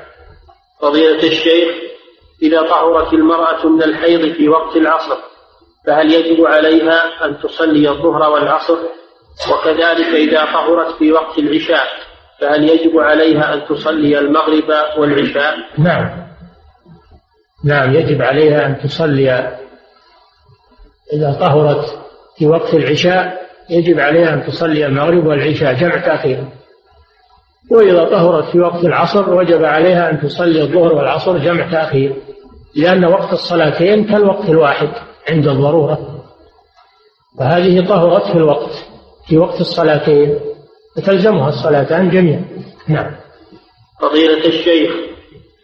فضيلة الشيخ إذا طهرت المرأة من الحيض في وقت العصر فهل يجب عليها أن تصلي الظهر والعصر؟ وكذلك إذا طهرت في وقت العشاء فهل يجب عليها أن تصلي المغرب والعشاء؟ نعم. نعم يجب عليها أن تصلي. إذا طهرت في وقت العشاء يجب عليها أن تصلي المغرب والعشاء جمع تأخير. وإذا طهرت في وقت العصر وجب عليها أن تصلي الظهر والعصر جمع تأخير لأن وقت الصلاتين كالوقت الواحد عند الضرورة. فهذه طهرت في الوقت في وقت الصلاتين فتلزمها الصلاتان جميعا. نعم. فضيلة الشيخ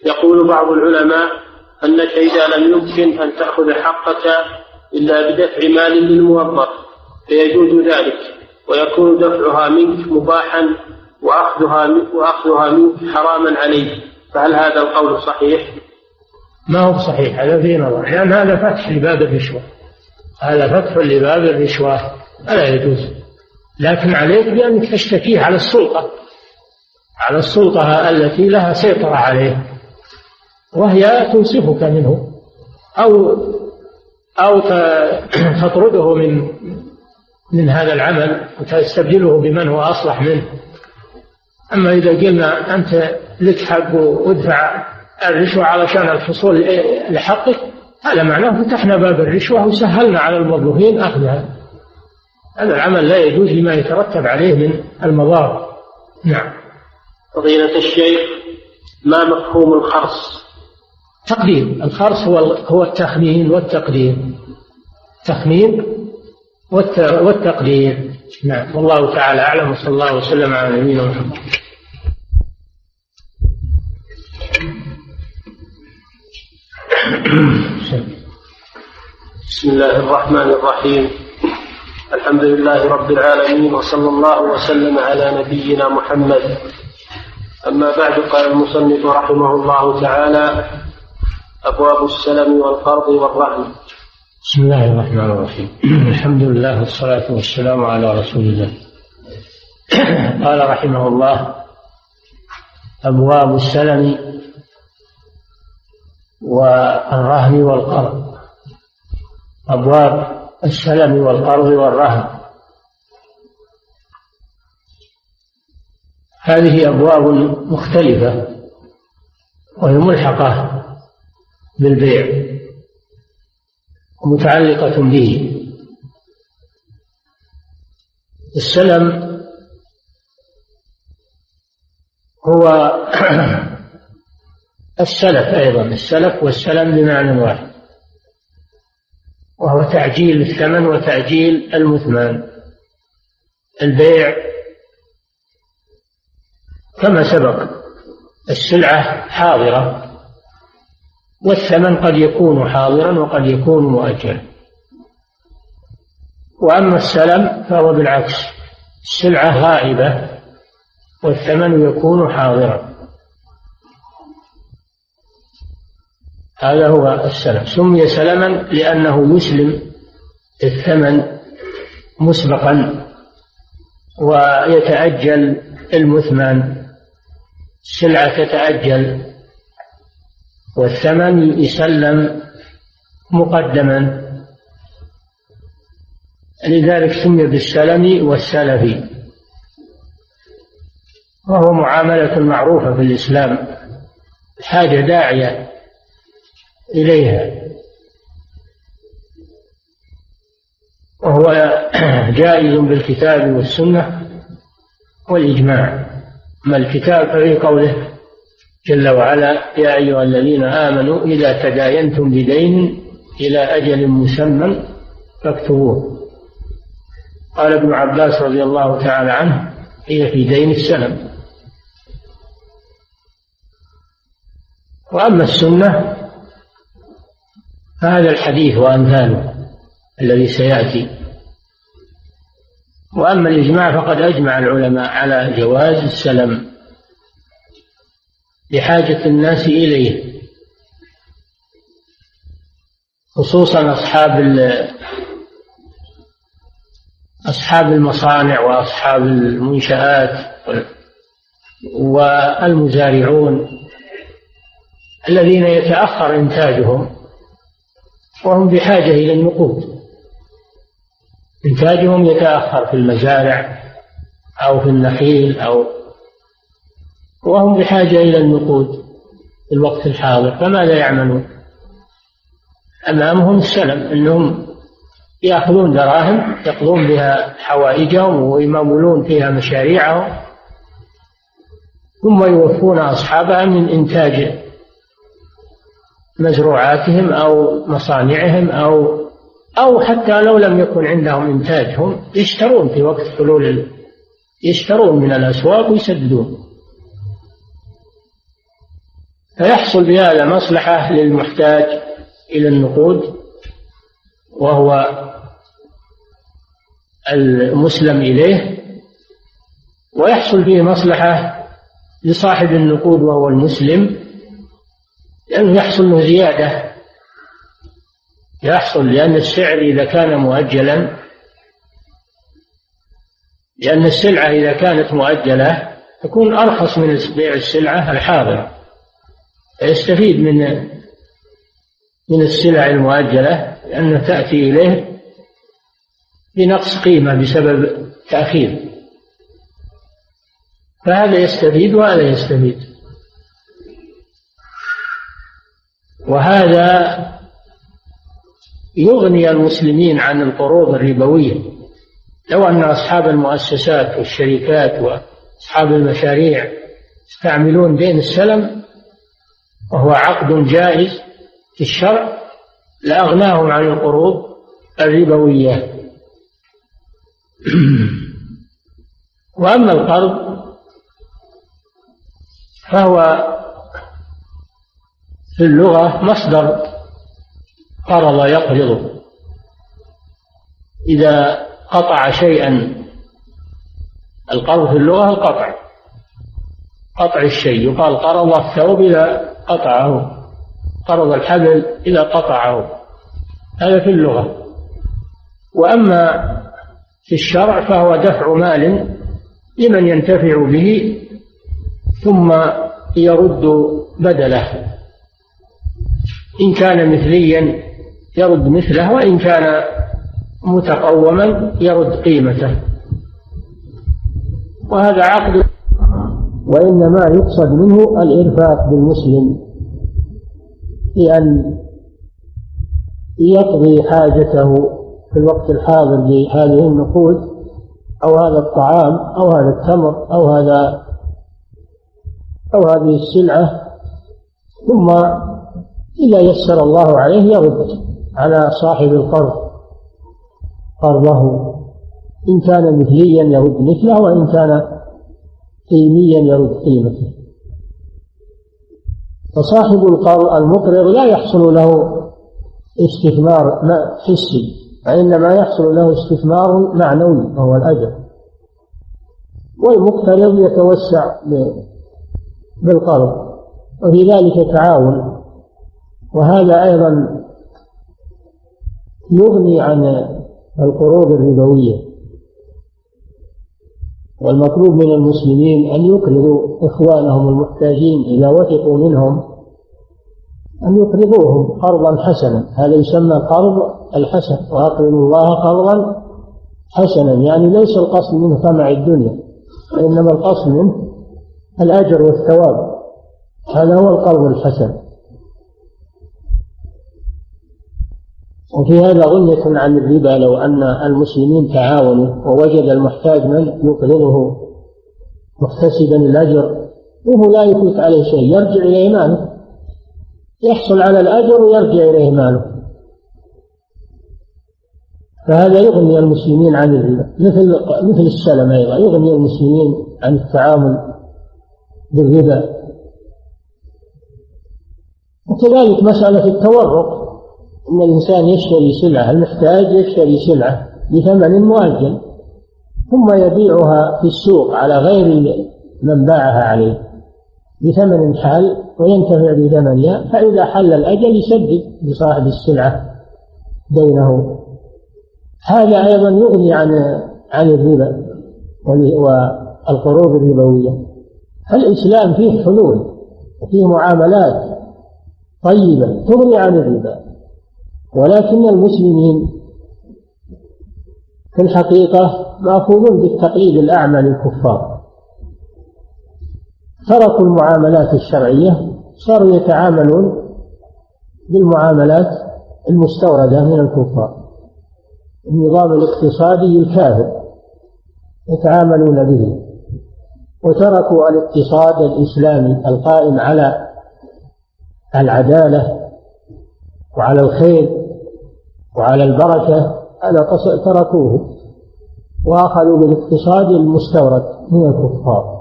يقول بعض العلماء أنك إذا لم يمكن أن تأخذ حقك إلا بدفع مال للموظف فيجوز ذلك ويكون دفعها منك مباحا وأخذها وأخذها منك حراما عليك فهل هذا القول صحيح؟ ما هو صحيح هذا في نظر. لأن هذا فتح لباب الرشوة. هذا فتح لباب الرشوة. فلا يجوز. لكن عليك بأنك تشتكيه على السلطة. على السلطة التي لها سيطرة عليه وهي تنصفك منه. أو أو تطرده من من هذا العمل وتستبدله بمن هو أصلح منه. أما إذا قلنا أنت لك حق وأدفع الرشوة علشان الحصول لحقك هذا معناه فتحنا باب الرشوة وسهلنا على الموظفين أخذها. هذا العمل لا يجوز لما يترتب عليه من المضار. نعم. فضيلة الشيخ ما مفهوم الخرص؟ تقدير الخرص هو هو التخمين والتقدير تخمين والتقدير نعم. والله تعالى أعلم وصلى الله وسلم على نبينا محمد. بسم الله الرحمن الرحيم. الحمد لله رب العالمين وصلى الله وسلم على نبينا محمد. أما بعد قال المصنف رحمه الله تعالى أبواب السلم والقرض والرهن. بسم الله الرحمن الرحيم. الحمد لله والصلاة والسلام على رسول الله. قال رحمه الله أبواب السلم والرهن والقرض أبواب السلم والقرض والرهن. هذه أبواب مختلفة وهي ملحقة بالبيع ومتعلقة به. السلم هو السلف أيضا السلف والسلم بمعنى واحد. وهو تعجيل الثمن وتعجيل المثمان البيع كما سبق السلعة حاضرة والثمن قد يكون حاضرا وقد يكون مؤجلا. وأما السلم فهو بالعكس السلعة غائبة والثمن يكون حاضرا. هذا هو السلم سمي سلما لأنه يسلم الثمن مسبقا ويتأجل المثمن السلعة تتأجل والثمن يسلم مقدما. لذلك سمي بالسلم والسلف. وهو معاملة معروفة في الإسلام. الحاجة داعية. إليها. وهو جائز بالكتاب والسنة والإجماع. أما الكتاب ففي قوله جل وعلا يا أيها الذين آمنوا إذا تداينتم بدين إلى أجل مسمى فاكتبوه. قال ابن عباس رضي الله تعالى عنه هي في دين السلم. وأما السنة فهذا الحديث وأمثاله الذي سيأتي. وأما الإجماع فقد أجمع العلماء على جواز السلم لحاجة الناس إليه خصوصا أصحاب أصحاب المصانع وأصحاب المنشآت والمزارعون الذين يتأخر إنتاجهم. وهم بحاجة إلى النقود إنتاجهم يتأخر في المزارع أو في النخيل أو وهم بحاجة إلى النقود في الوقت الحاضر فماذا يعملون؟ أمامهم السلم أنهم يأخذون دراهم يقضون بها حوائجهم ويمولون فيها مشاريعهم ثم يوفون أصحابها من إنتاج مزروعاتهم أو مصانعهم أو أو حتى لو لم يكن عندهم إنتاج هم يشترون في وقت حلول يشترون من الأسواق ويسددون. فيحصل بهذا مصلحة للمحتاج إلى النقود وهو المسلم إليه ويحصل فيه مصلحة لصاحب النقود وهو المسلم. لأنه يحصل له زيادة. يحصل لأن السعر إذا كان مؤجلا لأن السلعة إذا كانت مؤجلة تكون أرخص من بيع السلعة الحاضرة فيستفيد من من السلع المؤجلة لأنها تأتي إليه بنقص قيمة بسبب تأخير. فهذا يستفيد وهذا يستفيد. وهذا يغني المسلمين عن القروض الربوية. لو أن أصحاب المؤسسات والشركات وأصحاب المشاريع يستعملون دين السلم وهو عقد جائز في الشرع لأغناهم عن القروض الربوية. وأما القرض فهو في اللغة مصدر قرض يقرض إذا قطع شيئا القرض في اللغة القطع. قطع الشيء يقال قرض الثوب إذا قطعه. قرض الحبل إذا قطعه. هذا في اللغة. وأما في الشرع فهو دفع مال لمن ينتفع به ثم يرد بدله. إن كان مثليا يرد مثله وإن كان متقوما يرد قيمته. وهذا عقد وإنما يقصد منه الإرفاق بالمسلم في أن يقضي حاجته في الوقت الحاضر بهذه النقود أو هذا الطعام أو هذا التمر أو هذا أو هذه السلعة ثم إذا يسر الله عليه يرد على صاحب القرض. قرضه. إن كان مثليا يرد مثله وإن كان قيميا يرد قيمته. فصاحب القرض المقرض لا يحصل له استثمار حسي وإنما يحصل له استثمار معنوي وهو الأجر. والمقترض يتوسع بالقرض وفي ذلك تعاون. وهذا أيضا يغني عن القروض الربوية. والمطلوب من المسلمين أن يقرضوا إخوانهم المحتاجين إذا وثقوا منهم أن يقرضوهم قرضا حسنا. هذا يسمى قرض الحسن. وأقرضوا الله قرضا حسنا. يعني ليس القصد منه طمع الدنيا وإنما القصد منه الأجر والثواب. هذا هو القرض الحسن. وفي هذا غنية عن الربا لو أن المسلمين تعاونوا ووجد المحتاج من يقرضه محتسبا الأجر وهو لا يفوت عليه شيء يرجع إليه ماله يحصل على الأجر ويرجع إليه ماله فهذا يغني المسلمين عن الربا مثل مثل السلم أيضا يغني المسلمين عن التعامل بالربا. وكذلك مسألة التورق. أن الإنسان يشتري سلعة المحتاج يشتري سلعة بثمن مؤجل ثم يبيعها في السوق على غير من باعها عليه. بثمن حال وينتفع بثمنها فإذا حل الأجل يسدد لصاحب السلعة دينه. هذا أيضا يغني عن عن الربا والقروض الربوية. الإسلام فيه حلول وفيه معاملات طيبة تغني عن الربا. ولكن المسلمين في الحقيقة مأخوذون بالتقليد الأعمى للكفار. تركوا المعاملات الشرعية صاروا يتعاملون بالمعاملات المستوردة من الكفار. النظام الاقتصادي الكافر يتعاملون به. وتركوا الاقتصاد الإسلامي القائم على العدالة وعلى الخير وعلى البركة هذا تركوه وأخذوا بالاقتصاد المستورد من الكفار.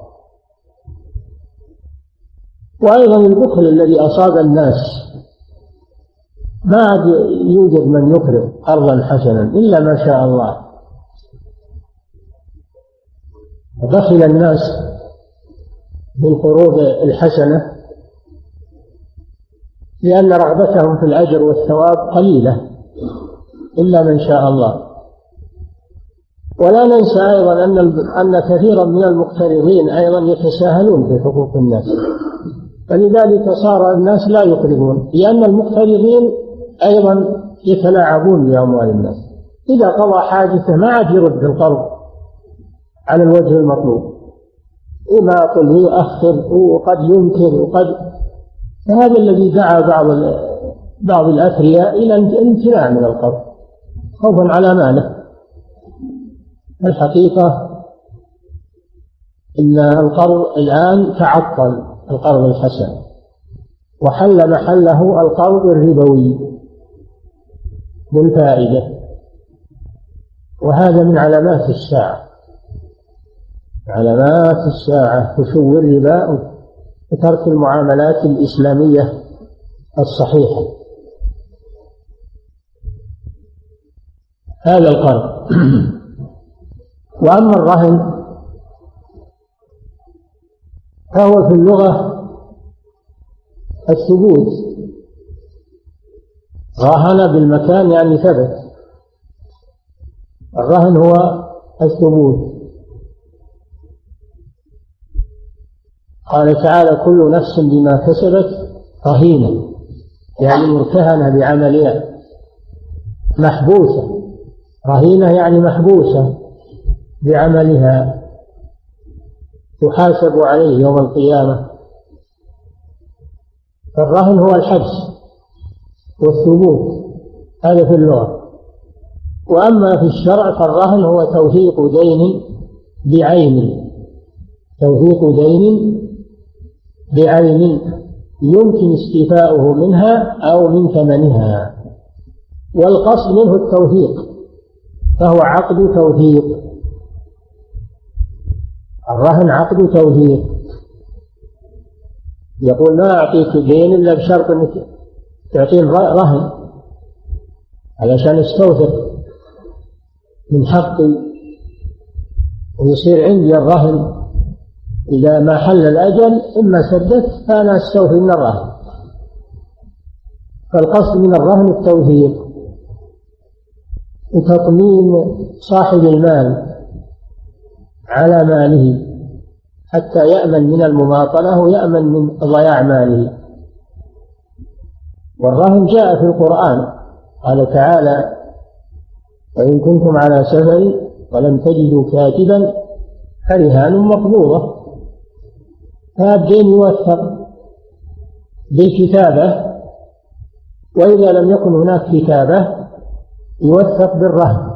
وأيضا البخل الذي أصاب الناس ما يوجد من يقرض قرضا حسنا إلا ما شاء الله. بخل الناس بالقروض الحسنة لأن رغبتهم في الأجر والثواب قليلة. إلا من شاء الله. ولا ننسى أيضا أن أن كثيرا من المقترضين أيضا يتساهلون في حقوق الناس. فلذلك صار الناس لا يقرضون لأن المقترضين أيضا يتلاعبون بأموال الناس. إذا قضى حاجته ما عاد يرد القرض على الوجه المطلوب. يماطل ويؤخر وقد ينكر وقد فهذا الذي دعا بعض بعض الأثرياء إلى الامتناع من القرض خوفا على ماله. الحقيقة إن القرض الآن تعطل القرض الحسن وحل محله القرض الربوي بالفائدة وهذا من علامات الساعة. علامات الساعة فشو الربا وترك المعاملات الإسلامية الصحيحة. هذا القرض. وأما الرهن فهو في اللغة الثبوت. راهن بالمكان يعني ثبت. الرهن هو الثبوت. قال تعالى كل نفس بما كسبت رهينة يعني مرتهنة بعملها محبوسة. رهينة يعني محبوسة بعملها تحاسب عليه يوم القيامة. فالرهن هو الحبس والثبوت هذا في اللغة. وأما في الشرع فالرهن هو توثيق دين بعين توثيق دين بعين يمكن استيفاؤه منها أو من ثمنها. والقصد منه التوثيق. فهو عقد توثيق. الرهن عقد توثيق. يقول ما أعطيك دين إلا بشرط أنك تعطيني رهن. علشان استوثق. من حقي ويصير عندي الرهن. إذا ما حل الأجل إما سددت فأنا أستوفي من الرهن. فالقصد من الرهن التوثيق. وتطمين صاحب المال على ماله حتى يأمن من المماطلة ويأمن من ضياع ماله. والرهن جاء في القرآن. قال تعالى وإن كنتم على سفر ولم تجدوا كاتبا فرهان مقبوضة. فالدين يوثق بالكتابة وإذا لم يكن هناك كتابة يوثق بالرهن.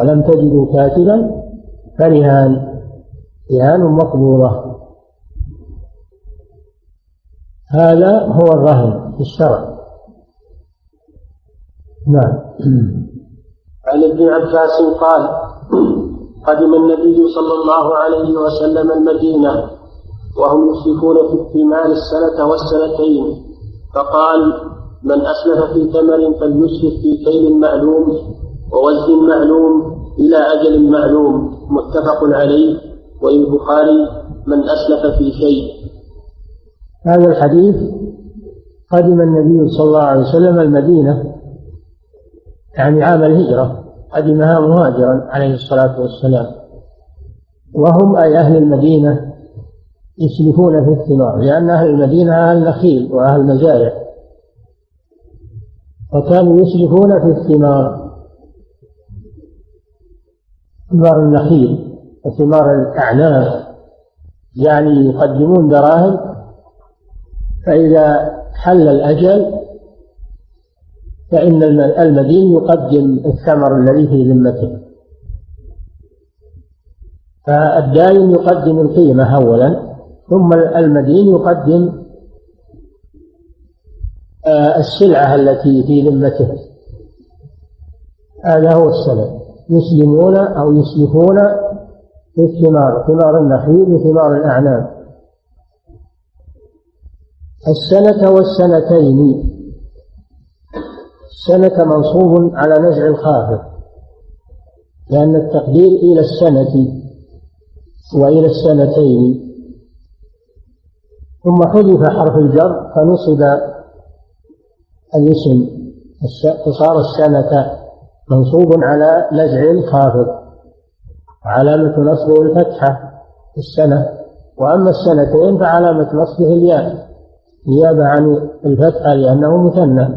ولم تجدوا كاتبا فرهان رهان مقبوضة هذا هو الرهن في الشرع. نعم. عن ابن عباس قال قدم النبي صلى الله عليه وسلم المدينة وهم يشركون في الثمار السنة والسنتين. فقال من أسلف في ثمر فليسلف في كيل معلوم ووزن معلوم إلى أجل معلوم متفق عليه. وللبخاري من أسلف في شيء. هذا الحديث قدم النبي صلى الله عليه وسلم المدينة يعني عام الهجرة قدمها مهاجرا عليه الصلاة والسلام. وهم أي أهل المدينة يسلفون في الثمار لأن أهل المدينة أهل نخيل وأهل مزارع وكانوا يسلفون في الثمار. ثمار النخيل وثمار الأعناب يعني يقدمون دراهم. فإذا حل الأجل فإن المدين يقدم الثمر الذي في ذمته. فالدائن يقدم القيمة أولا ثم المدين يقدم السلعة التي في ذمته. هذا هو السبب. يسلمون أو يسلفون في الثمار ثمار النخيل وثمار الأعناب. السنة والسنتين. سنة منصوب على نزع الخافض. لأن التقدير إلى السنة وإلى السنتين. ثم حذف حرف الجر فنصب الاسم فصار السنة منصوب على نزع الخافض علامة نصبه الفتحة في السنة. وأما السنتين فعلامة نصبه الياء نيابة عن الفتحة لأنه مثنى.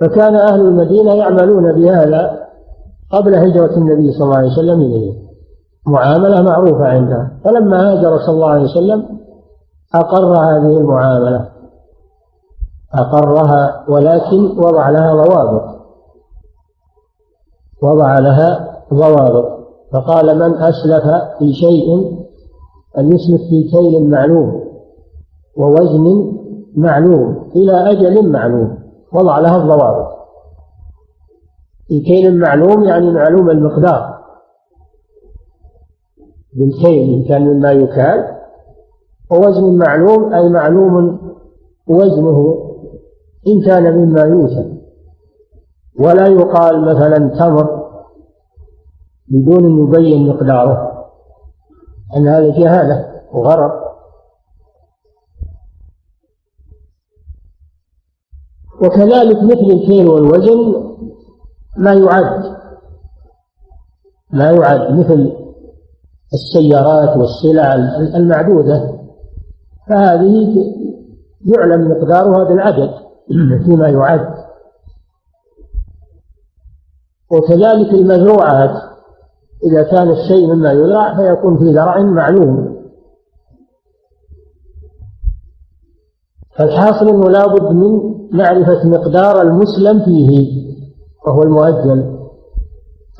فكان أهل المدينة يعملون بهذا قبل هجرة النبي صلى الله عليه وسلم إليه. معاملة معروفة عندها فلما هاجر صلى الله عليه وسلم أقر هذه المعاملة. أقرها ولكن وضع لها ضوابط. وضع لها ضوابط. فقال من أسلف في شيء أن يسلف في كيل معلوم ووزن معلوم إلى أجل معلوم. وضع لها الضوابط. في كيل معلوم يعني معلوم المقدار. بالكيل إن كان مما يكال ووزن معلوم أي معلوم وزنه إن كان مما يوزن ولا يقال مثلا تمر بدون أن يبين مقداره أن هذا جهالة وغرض وكذلك مثل الكيل والوزن ما يعد ما يعد مثل السيارات والسلع المعدودة فهذه يعلم مقدارها بالعدد فيما يعد. وكذلك المزروعات إذا كان الشيء مما يزرع فيكون في زرع معلوم. فالحاصل أنه لابد من معرفة مقدار المسلم فيه وهو المؤجل.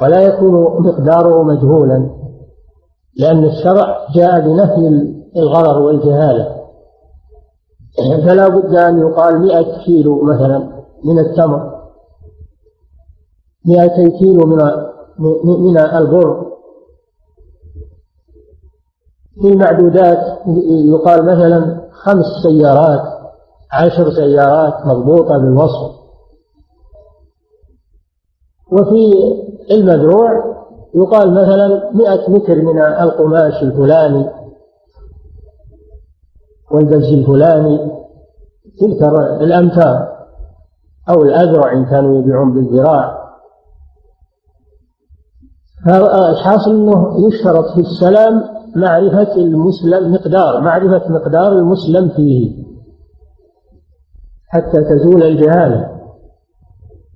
ولا يكون مقداره مجهولا لأن الشرع جاء بنفي الغرر والجهالة. فلا بد أن يقال مئة كيلو مثلا من التمر مئتي كيلو من من البر. في المعدودات يقال مثلا خمس سيارات عشر سيارات مضبوطة بالوصف. وفي المزروع يقال مثلا مئة متر من القماش الفلاني. والبز الفلاني تلك الأمتار أو الأذرع إن كانوا يبيعون بالذراع. فالحاصل أنه يشترط في السلام معرفة المسلم مقدار معرفة مقدار المسلم فيه. حتى تزول الجهالة.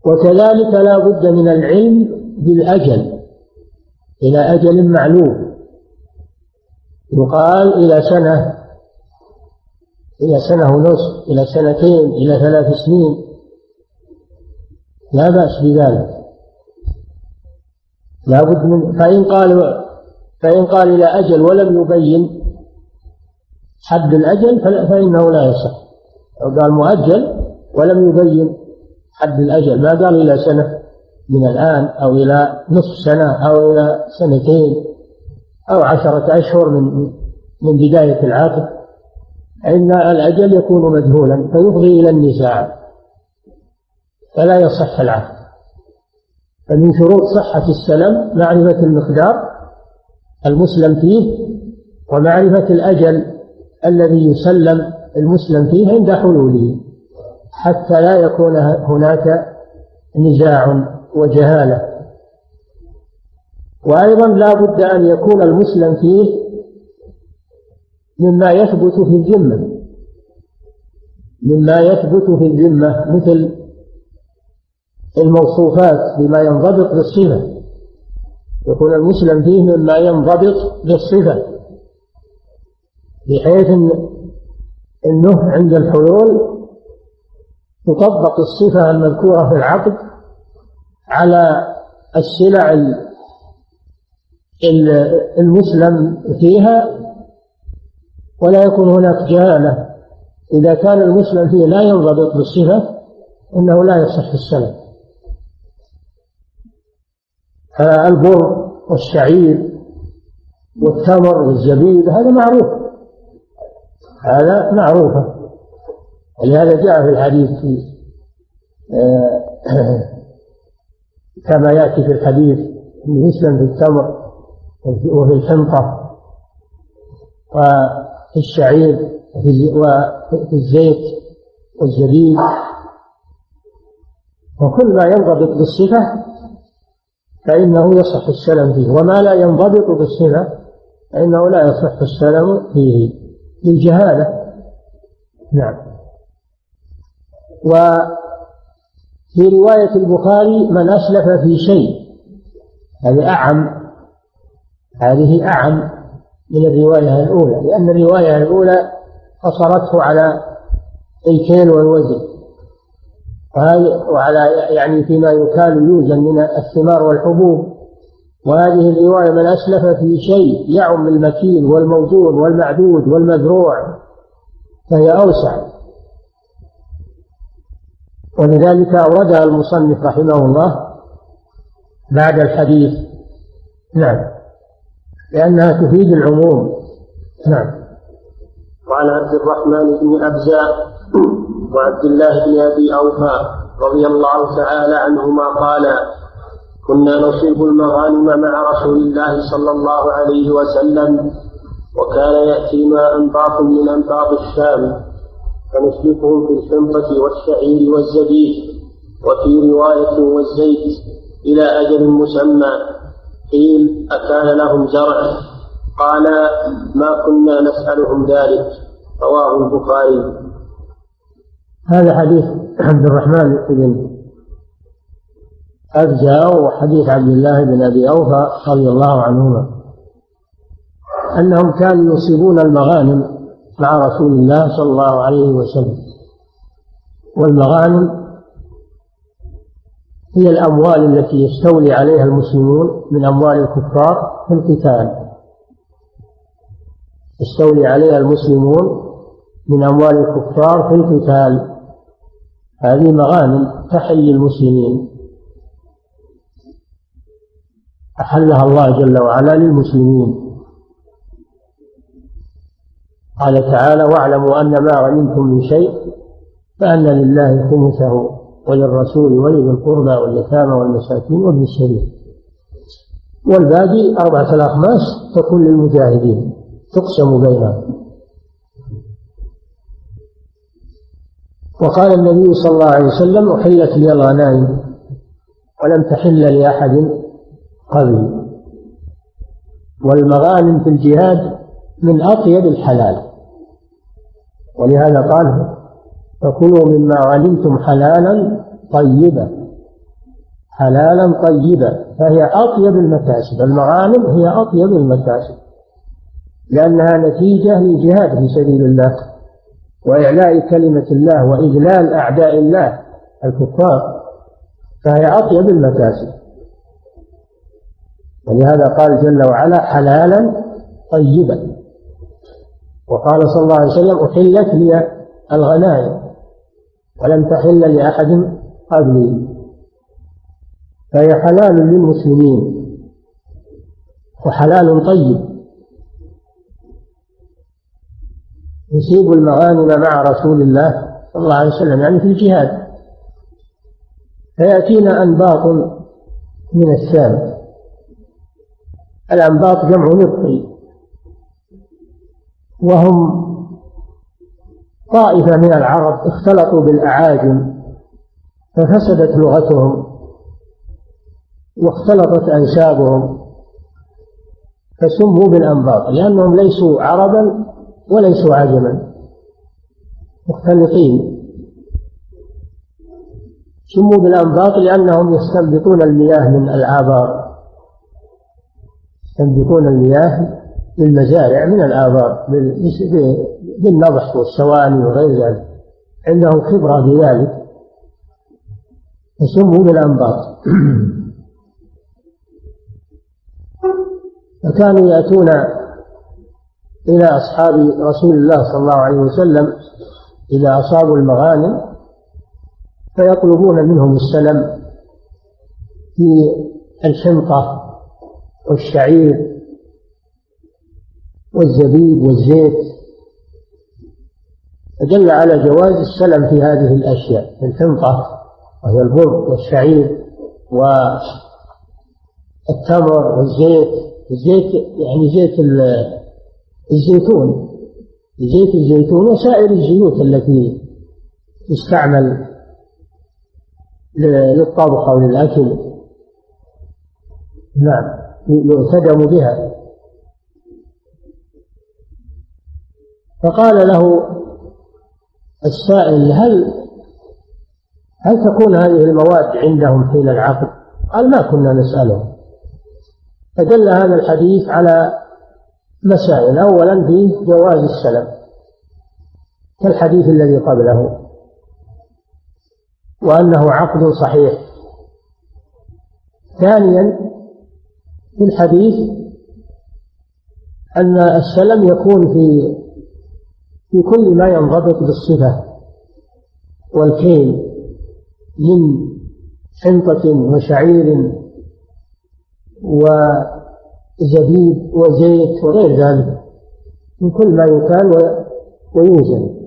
وكذلك لا بد من العلم بالأجل إلى أجل معلوم. يقال إلى سنة إلى سنة ونصف إلى سنتين إلى ثلاث سنين. لا بأس بذلك. لابد من فإن قال فإن قال إلى أجل ولم يبين حد الأجل فإنه لا يصح. أو قال مؤجل ولم يبين حد الأجل. ما قال إلى سنة من الآن أو إلى نصف سنة أو إلى سنتين أو عشرة أشهر من من بداية العقد فإن الأجل يكون مجهولا فيفضي إلى النزاع فلا يصح العقد. فمن شروط صحة السلم معرفة المقدار المسلم فيه ومعرفة الأجل الذي يسلم المسلم فيه عند حلوله حتى لا يكون هناك نزاع وجهالة. وأيضا لا بد أن يكون المسلم فيه مما يثبت في الذمة مما يثبت في الذمة مثل الموصوفات بما ينضبط بالصفة. يكون المسلم فيه مما ينضبط بالصفة بحيث أنه عند الحلول تطبق الصفة المذكورة في العقد على السلع المسلم فيها ولا يكون هناك جهالة. إذا كان المسلم فيه لا ينضبط بالصفة إنه لا يصح السلم. البر والشعير والتمر والزبيب هذا معروف. هذا معروفة ولهذا جاء في الحديث في آه، كما يأتي في الحديث يسلم في التمر وفي الحنطة. وفي الشعير وفي الزيت والزبيب وكل ما ينضبط بالصفة فإنه يصح السلم فيه. وما لا ينضبط بالصفة فإنه لا يصح السلم فيه. للجهالة. نعم. وفي رواية البخاري من أسلف في شيء هذه أعم هذه أعم. من الرواية الأولى لأن الرواية الأولى قصرته على الكيل والوزن. وعلى يعني فيما يكال يوزن من الثمار والحبوب. وهذه الرواية من أسلف في شيء يعم المكيل والموزون والمعدود والمزروع فهي أوسع. ولذلك أوردها المصنف رحمه الله بعد الحديث. نعم. لأنها تفيد العموم. نعم. وعن عبد الرحمن بن أبزاء وعبد الله بن أبي أوفى رضي الله تعالى عنهما قالا كنا نصيب المغانم مع رسول الله صلى الله عليه وسلم وكان يأتينا أنباط من أنباط الشام فنسلكهم في الحنطة والشعير والزبيب وفي رواية والزيت إلى أجل مسمى. قيل أكان لهم زرع قال ما كنا نسألهم ذلك. رواه البخاري. هذا حديث عبد الرحمن بن أجزاء وحديث عبد الله بن أبي أوفى رضي الله عنهما. أنهم كانوا يصيبون المغانم مع رسول الله صلى الله عليه وسلم. والمغانم هي الأموال التي يستولي عليها المسلمون من أموال الكفار في القتال. يستولي عليها المسلمون من أموال الكفار في القتال. هذه مغانم تحل للمسلمين أحلها الله جل وعلا للمسلمين. قال تعالى واعلموا أن ما غنمتم من شيء فأن لله خمسه. وللرسول ولذي القربى واليتامى والمساكين وابن السبيل. والباقي أربعة الأخماس تكون للمجاهدين تقسم بينهم. وقال النبي صلى الله عليه وسلم أحلت لي الغنائم ولم تحل لأحد قبلي والمغانم في الجهاد من أطيب الحلال. ولهذا قال فكلوا مما علمتم حلالا طيبا. حلالا طيبا. فهي أطيب المكاسب. المغانم هي أطيب المكاسب. لأنها نتيجة للجهاد في سبيل الله وإعلاء كلمة الله وإذلال أعداء الله الكفار. فهي أطيب المكاسب. ولهذا قال جل وعلا حلالا طيبا. وقال صلى الله عليه وسلم أحلت لي الغنائم. ولم تحل لأحد قبلي فهي حلال للمسلمين وحلال طيب. يصيب المغانم مع رسول الله صلى الله عليه وسلم يعني في الجهاد. فيأتينا أنباط من الشام. الأنباط جمع نبطي وهم طائفة من العرب اختلطوا بالأعاجم ففسدت لغتهم واختلطت أنسابهم فسموا بالأنباط لأنهم ليسوا عربا وليسوا عجما مختلطين. سموا بالأنباط لأنهم يستنبطون المياه من الآبار يستنبطون المياه للمزارع من الآبار بالنضح والسواني وغير ذلك. عندهم خبرة بذلك فسموا بالأنباط فكانوا يأتون إلى أصحاب رسول الله صلى الله عليه وسلم إذا أصابوا المغانم فيطلبون منهم السلم في الحنطة والشعير والزبيب والزيت. فدل على جواز السلم في هذه الأشياء الحنطة وهي البر والشعير والتمر والزيت الزيت يعني زيت الزيتون زيت الزيتون وسائر الزيوت التي تستعمل للطبخ أو للأكل. نعم يعتدم بها. فقال له السائل هل هل تكون هذه المواد عندهم حين العقد؟ قال ما كنا نسألهم. فدل هذا الحديث على مسائل. أولا فيه جواز السلم كالحديث الذي قبله وأنه عقد صحيح. ثانيا في الحديث أن السلم يكون في في كل ما ينضبط بالصفة والكيل من حنطة وشعير وزبيب وزيت وغير ذلك من كل ما يكال ويوزن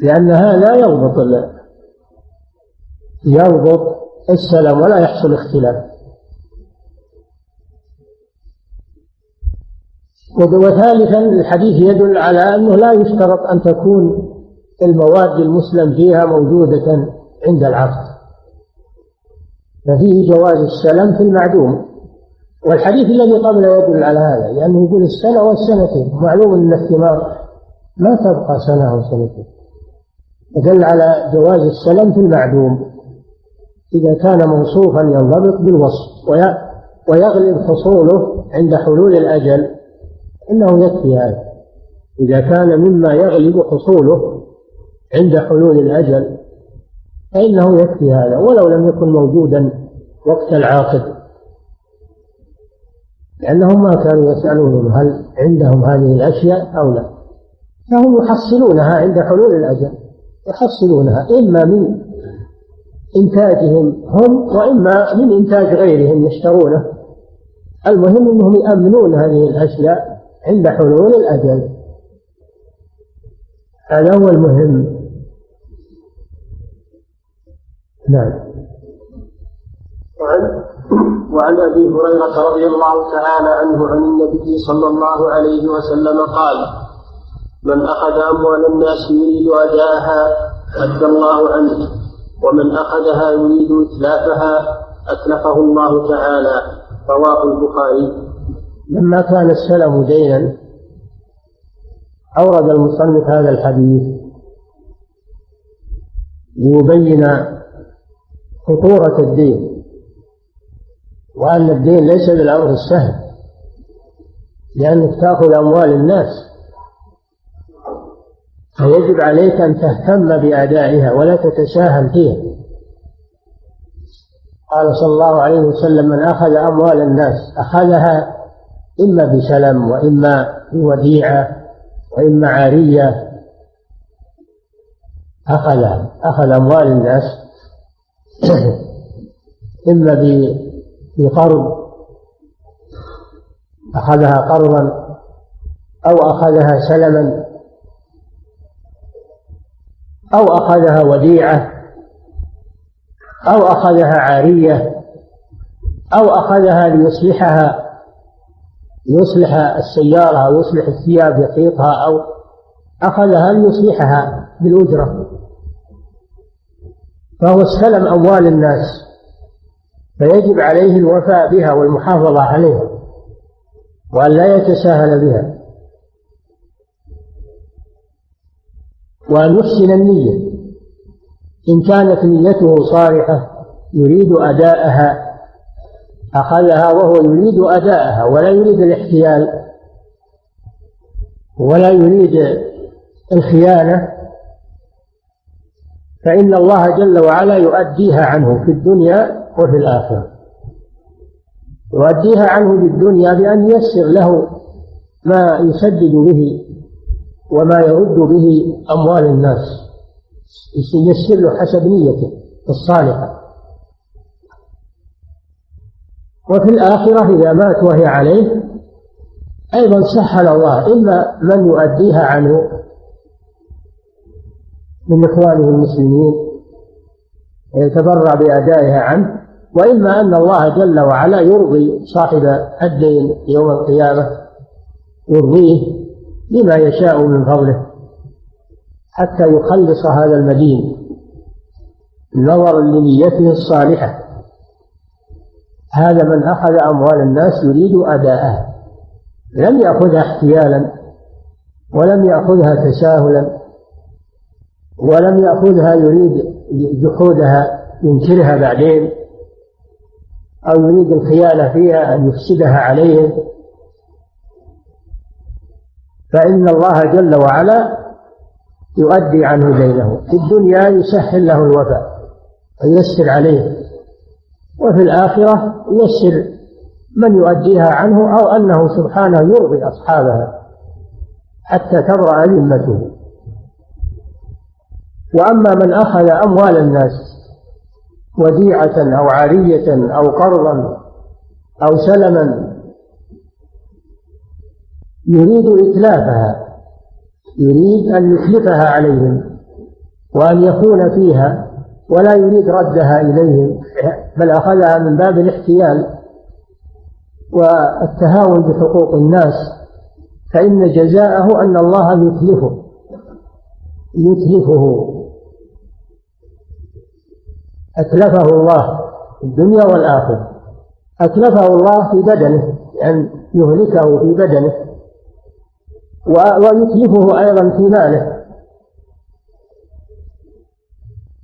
لأنها لا يضبط يضبط السلام ولا يحصل اختلاف. وثالثا الحديث يدل على أنه لا يشترط أن تكون المواد المسلم فيها موجودة عند العقد. ففيه جواز السلم في المعدوم. والحديث الذي قبله يدل على هذا لأنه يقول السنة والسنتين. معلوم أن الثمار ما تبقى سنة أو سنتين. يدل على جواز السلم في المعدوم. إذا كان موصوفا ينضبط بالوصف ويغلب حصوله عند حلول الأجل. إنه يكفي هذا. إذا كان مما يغلب حصوله عند حلول الأجل فإنه يكفي هذا ولو لم يكن موجودا وقت العاقد. لأنهم ما كانوا يسألونهم هل عندهم هذه الأشياء أو لا. فهم يحصلونها عند حلول الأجل يحصلونها إما من إنتاجهم هم وإما من إنتاج غيرهم يشترونه. المهم أنهم يأمنون هذه الأشياء عند حلول الأجل. هذا هو المهم. نعم. وعن وعن أبي هريرة رضي الله تعالى عنه عن النبي صلى الله عليه وسلم قال من أخذ أموال الناس يريد أداءها أدى الله عنه ومن أخذها يريد إتلافها أتلفه الله تعالى. رواه البخاري. لما كان السلم دينا أورد المصنف هذا الحديث ليبين خطورة الدين وأن الدين ليس بالأمر السهل لأنك تأخذ أموال الناس فيجب عليك أن تهتم بأدائها ولا تتساهل فيها. قال صلى الله عليه وسلم من أخذ أموال الناس أخذها إما بسلم وإما بوديعة وإما عارية. أخذ أخذ أموال الناس. إما بقرض. أخذها قرضا أو أخذها سلما أو أخذها وديعة أو أخذها عارية أو أخذها ليصلحها يصلح السيارة أو يصلح الثياب يخيطها أو أخذها ليصلحها بالأجرة؟ فهو استلم أموال الناس فيجب عليه الوفاء بها والمحافظة عليها وأن لا يتساهل بها وأن يحسن النية. إن كانت نيته صالحة يريد أداءها أخذها وهو يريد أداءها ولا يريد الاحتيال ولا يريد الخيانة. فإن الله جل وعلا يؤديها عنه في الدنيا وفي الآخرة. يؤديها عنه في الدنيا بأن ييسر له ما يسدد به وما يرد به أموال الناس ييسر له حسب نيته الصالحة. وفي الآخرة إذا مات وهي عليه أيضا سهل الله إما من يؤديها عنه من إخوانه المسلمين ويتبرع بأدائها عنه وإما أن الله جل وعلا يرضي صاحب الدين يوم القيامة يرضيه بما يشاء من فضله حتى يخلص هذا المدين نظرا لنيته الصالحة. هذا من أخذ أموال الناس يريد أداءها لم يأخذها احتيالا ولم يأخذها تساهلا ولم يأخذها يريد جحودها ينكرها بعدين أو يريد الخيانة فيها أن يفسدها عليهم فإن الله جل وعلا يؤدي عنه دينه. في الدنيا يسهل له الوفاء وييسر عليه. وفي الآخرة ييسر من يؤديها عنه أو أنه سبحانه يرضي أصحابها حتى تبرأ ذمته وأما من أخذ أموال الناس وديعة أو عارية أو قرضا أو سلما يريد إتلافها يريد أن يتلفها عليهم وأن يكون فيها ولا يريد ردها إليهم. بل أخذها من باب الاحتيال والتهاون بحقوق الناس فإن جزاءه أن الله يتلفه يتلفه. أتلفه الله في الدنيا والآخرة. أتلفه الله في بدنه أن يهلكه في بدنه. ويتلفه أيضا في ماله.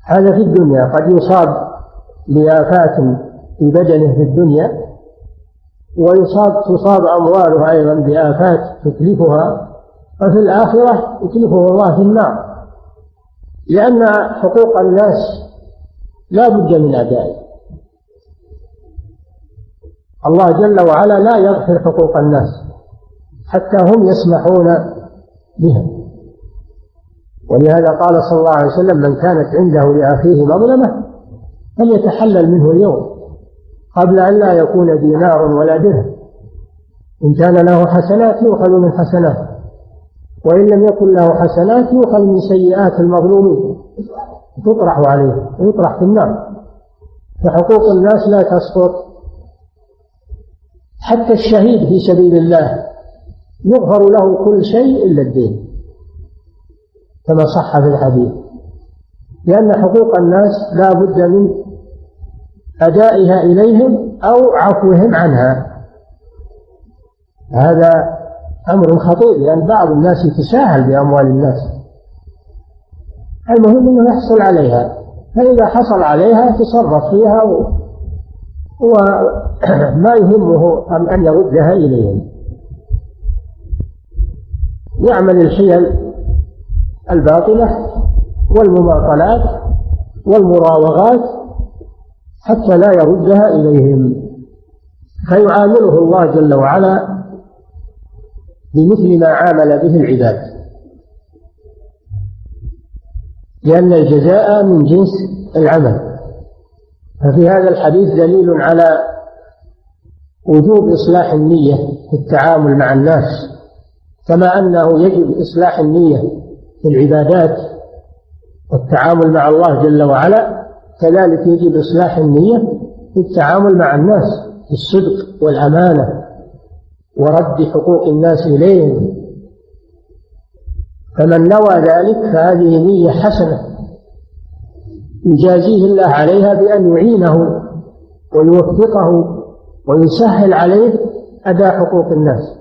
هذا في الدنيا قد يصاب بآفات في بدنه في الدنيا ويصاب تصاب أمواله أيضا بآفات تتلفها وفي الآخرة يتلفه الله في النار. لأن حقوق الناس لا بد من أدائها الله جل وعلا لا يغفر حقوق الناس حتى هم يسمحون بها. ولهذا قال صلى الله عليه وسلم من كانت عنده لأخيه مظلمة فليتحلل منه اليوم قبل أن لا يكون دينار ولا درهم. إن كان له حسنات يؤخذ من حسنات وإن لم يكن له حسنات يؤخذ من سيئات المظلومين. تطرح عليه ويطرح في النار. فحقوق الناس لا تسقط. حتى الشهيد في سبيل الله يغفر له كل شيء إلا الدين كما صح في الحديث. لأن حقوق الناس لا بد من أدائها إليهم أو عفوهم عنها. هذا أمر خطير لأن بعض الناس يتساهل بأموال الناس. المهم أنه يحصل عليها فإذا حصل عليها تصرف فيها وما يهمه أن يردها إليهم. يعمل الحيل الباطلة والمماطلات والمراوغات حتى لا يردها إليهم. فيعامله الله جل وعلا بمثل ما عامل به العباد. لأن الجزاء من جنس العمل. ففي هذا الحديث دليل على وجوب إصلاح النية في التعامل مع الناس. كما أنه يجب إصلاح النية في العبادات والتعامل مع الله جل وعلا كذلك يجب إصلاح النية في التعامل مع الناس بالصدق والأمانة ورد حقوق الناس إليهم. فمن نوى ذلك فهذه نية حسنة يجازيه الله عليها بأن يعينه ويوفقه ويسهل عليه أداء حقوق الناس.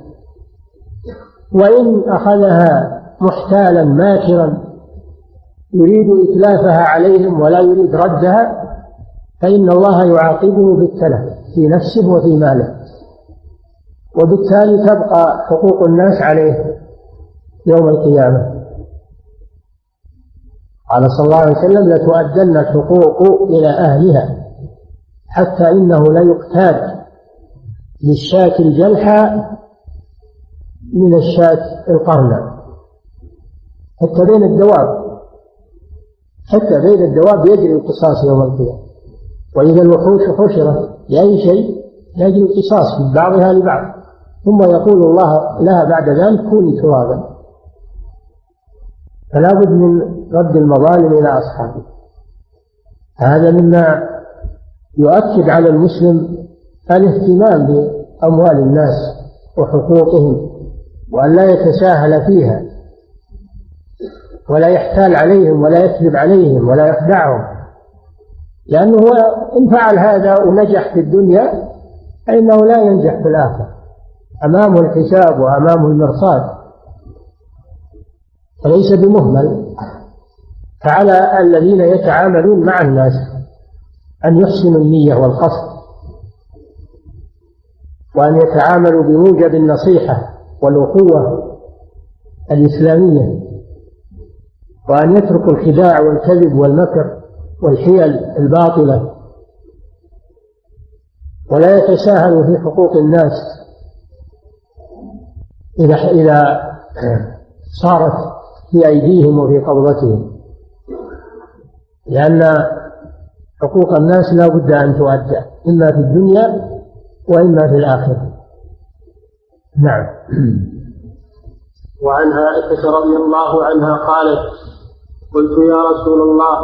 وإن أخذها محتالا ماكرا يريد إتلافها عليهم ولا يريد ردها فإن الله يعاقبه بالتلف في نفسه وفي ماله. وبالتالي تبقى حقوق الناس عليه يوم القيامة. قال صلى الله عليه وسلم لتؤدن الحقوق إلى أهلها حتى إنه ليقتاد للشاة الجلحى من الشاة القرنة حتى بين الدواب حتى بين الدواب يجري القصاص يوم القيامة. وإذا الوحوش حشرت لأي شيء يجري القصاص من بعضها لبعض. ثم يقول الله لها بعد ذلك كوني ترابا. فلا بد من رد المظالم إلى أصحابه هذا مما يؤكد على المسلم الاهتمام بأموال الناس وحقوقهم وأن لا يتساهل فيها. ولا يحتال عليهم ولا يكذب عليهم ولا يخدعهم. لأنه إن فعل هذا ونجح في الدنيا فإنه لا ينجح في الآخرة. أمامه الحساب وأمامه المرصاد. وليس بمهمل. فعلى الذين يتعاملون مع الناس أن يحسنوا النية والقصد. وأن يتعاملوا بموجب النصيحة والأخوة الإسلامية. وأن يتركوا الخداع والكذب والمكر والحيل الباطلة ولا يتساهلوا في حقوق الناس إذا إذا صارت في أيديهم وفي قبضتهم. لأن حقوق الناس لا بد أن تؤدى إما في الدنيا وإما في الآخرة. نعم. وعن عائشة رضي الله عنها قالت قلت يا رسول الله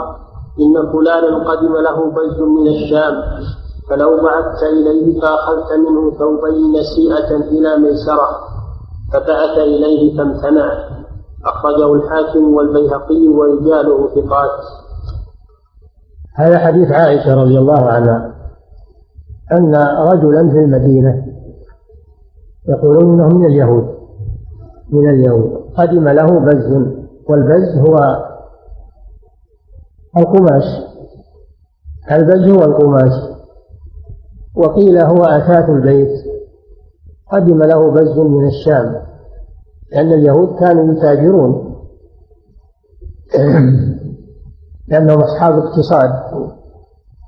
إن فلانا قدم له بيت من الشام فلو بعثت إليه فأخذت منه ثوبين نسيئة إلى ميسرة فبعث إليه فامتنع. أخرجه الحاكم والبيهقي ورجاله ثقات. هذا حديث عائشة رضي الله عنها أن رجلا في المدينة يقولون إنه من اليهود من اليهود قدم له بز والبز هو القماش. البز هو القماش وقيل هو أثاث البيت. قدم له بز من الشام. لأن اليهود كانوا يتاجرون. لأنهم أصحاب اقتصاد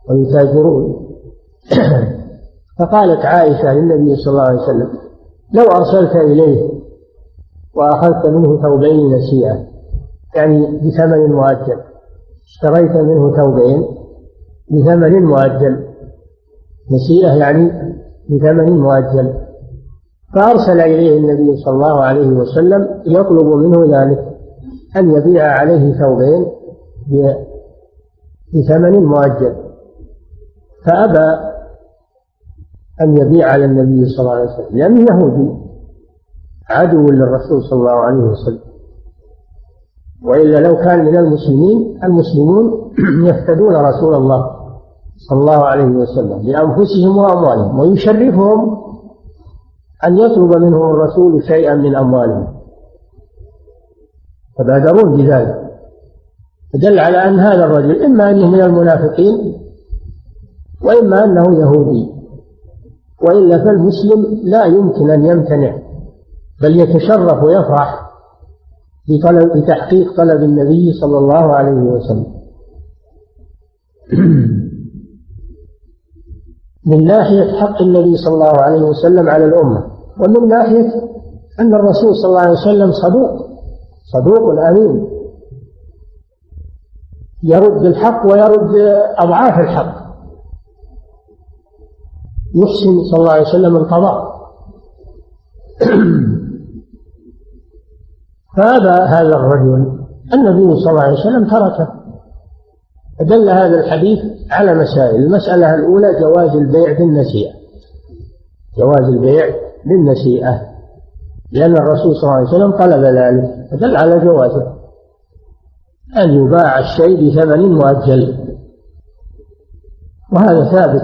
ويتاجرون. فقالت عائشة للنبي صلى الله عليه وسلم لو أرسلت إليه وأخذت منه ثوبين نسيئة يعني بثمن مؤجل اشتريت منه ثوبين بثمن مؤجل. نسيئة يعني بثمن مؤجل. فأرسل إليه النبي صلى الله عليه وسلم يطلب منه ذلك أن يبيع عليه ثوبين بثمن مؤجل. فأبى أن يبيع على النبي صلى الله عليه وسلم لأنه يهودي عدو للرسول صلى الله عليه وسلم. وإلا لو كان من المسلمين المسلمون يفتدون رسول الله صلى الله عليه وسلم لأنفسهم وأموالهم ويشرفهم أن يطلب منهم الرسول شيئا من أموالهم. فبادرون بذلك. فدل على أن هذا الرجل إما أنه من المنافقين وإما أنه يهودي. وإلا فالمسلم لا يمكن أن يمتنع بل يتشرف ويفرح بطلب بتحقيق طلب النبي صلى الله عليه وسلم. من ناحية حق النبي صلى الله عليه وسلم على الأمة ومن ناحية أن الرسول صلى الله عليه وسلم صدوق صدوق أمين. يرد الحق ويرد أضعاف الحق. يحسن صلى الله عليه وسلم القضاء فأبى هذا الرجل النبي صلى الله عليه وسلم تركه. فدل هذا الحديث على مسائل. المسألة الأولى جواز البيع بالنسيئة. جواز البيع بالنسيئة. لأن الرسول صلى الله عليه وسلم طلب ذلك. فدل على جوازه. أن يباع الشيء بثمن مؤجل. وهذا ثابت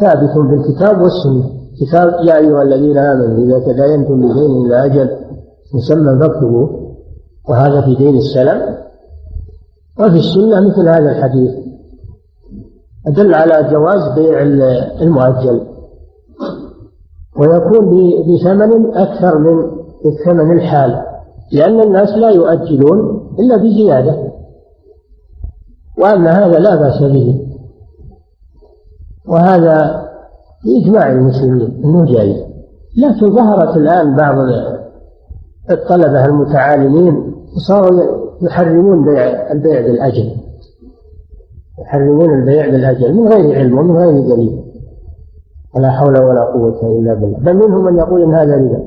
ثابت بالكتاب والسنة. كتاب يا أيها الذين آمنوا إذا تداينتم بدين إلى أجل مسمى فاكتبوه وهذا في دين السلام وفي السنة مثل هذا الحديث. أدل على جواز بيع المؤجل. ويكون بثمن أكثر من الثمن الحال لأن الناس لا يؤجلون إلا بزيادة. وأن هذا لا بأس به. وهذا بإجماع المسلمين أنه جائز. لكن ظهرت الآن بعض الطلبة المتعالمين صاروا يحرمون بيع البيع بالأجل. يحرمون البيع بالأجل من غير علم ومن غير دليل. ولا حول ولا قوة إلا بالله. بل منهم من يقول إن هذا ربا.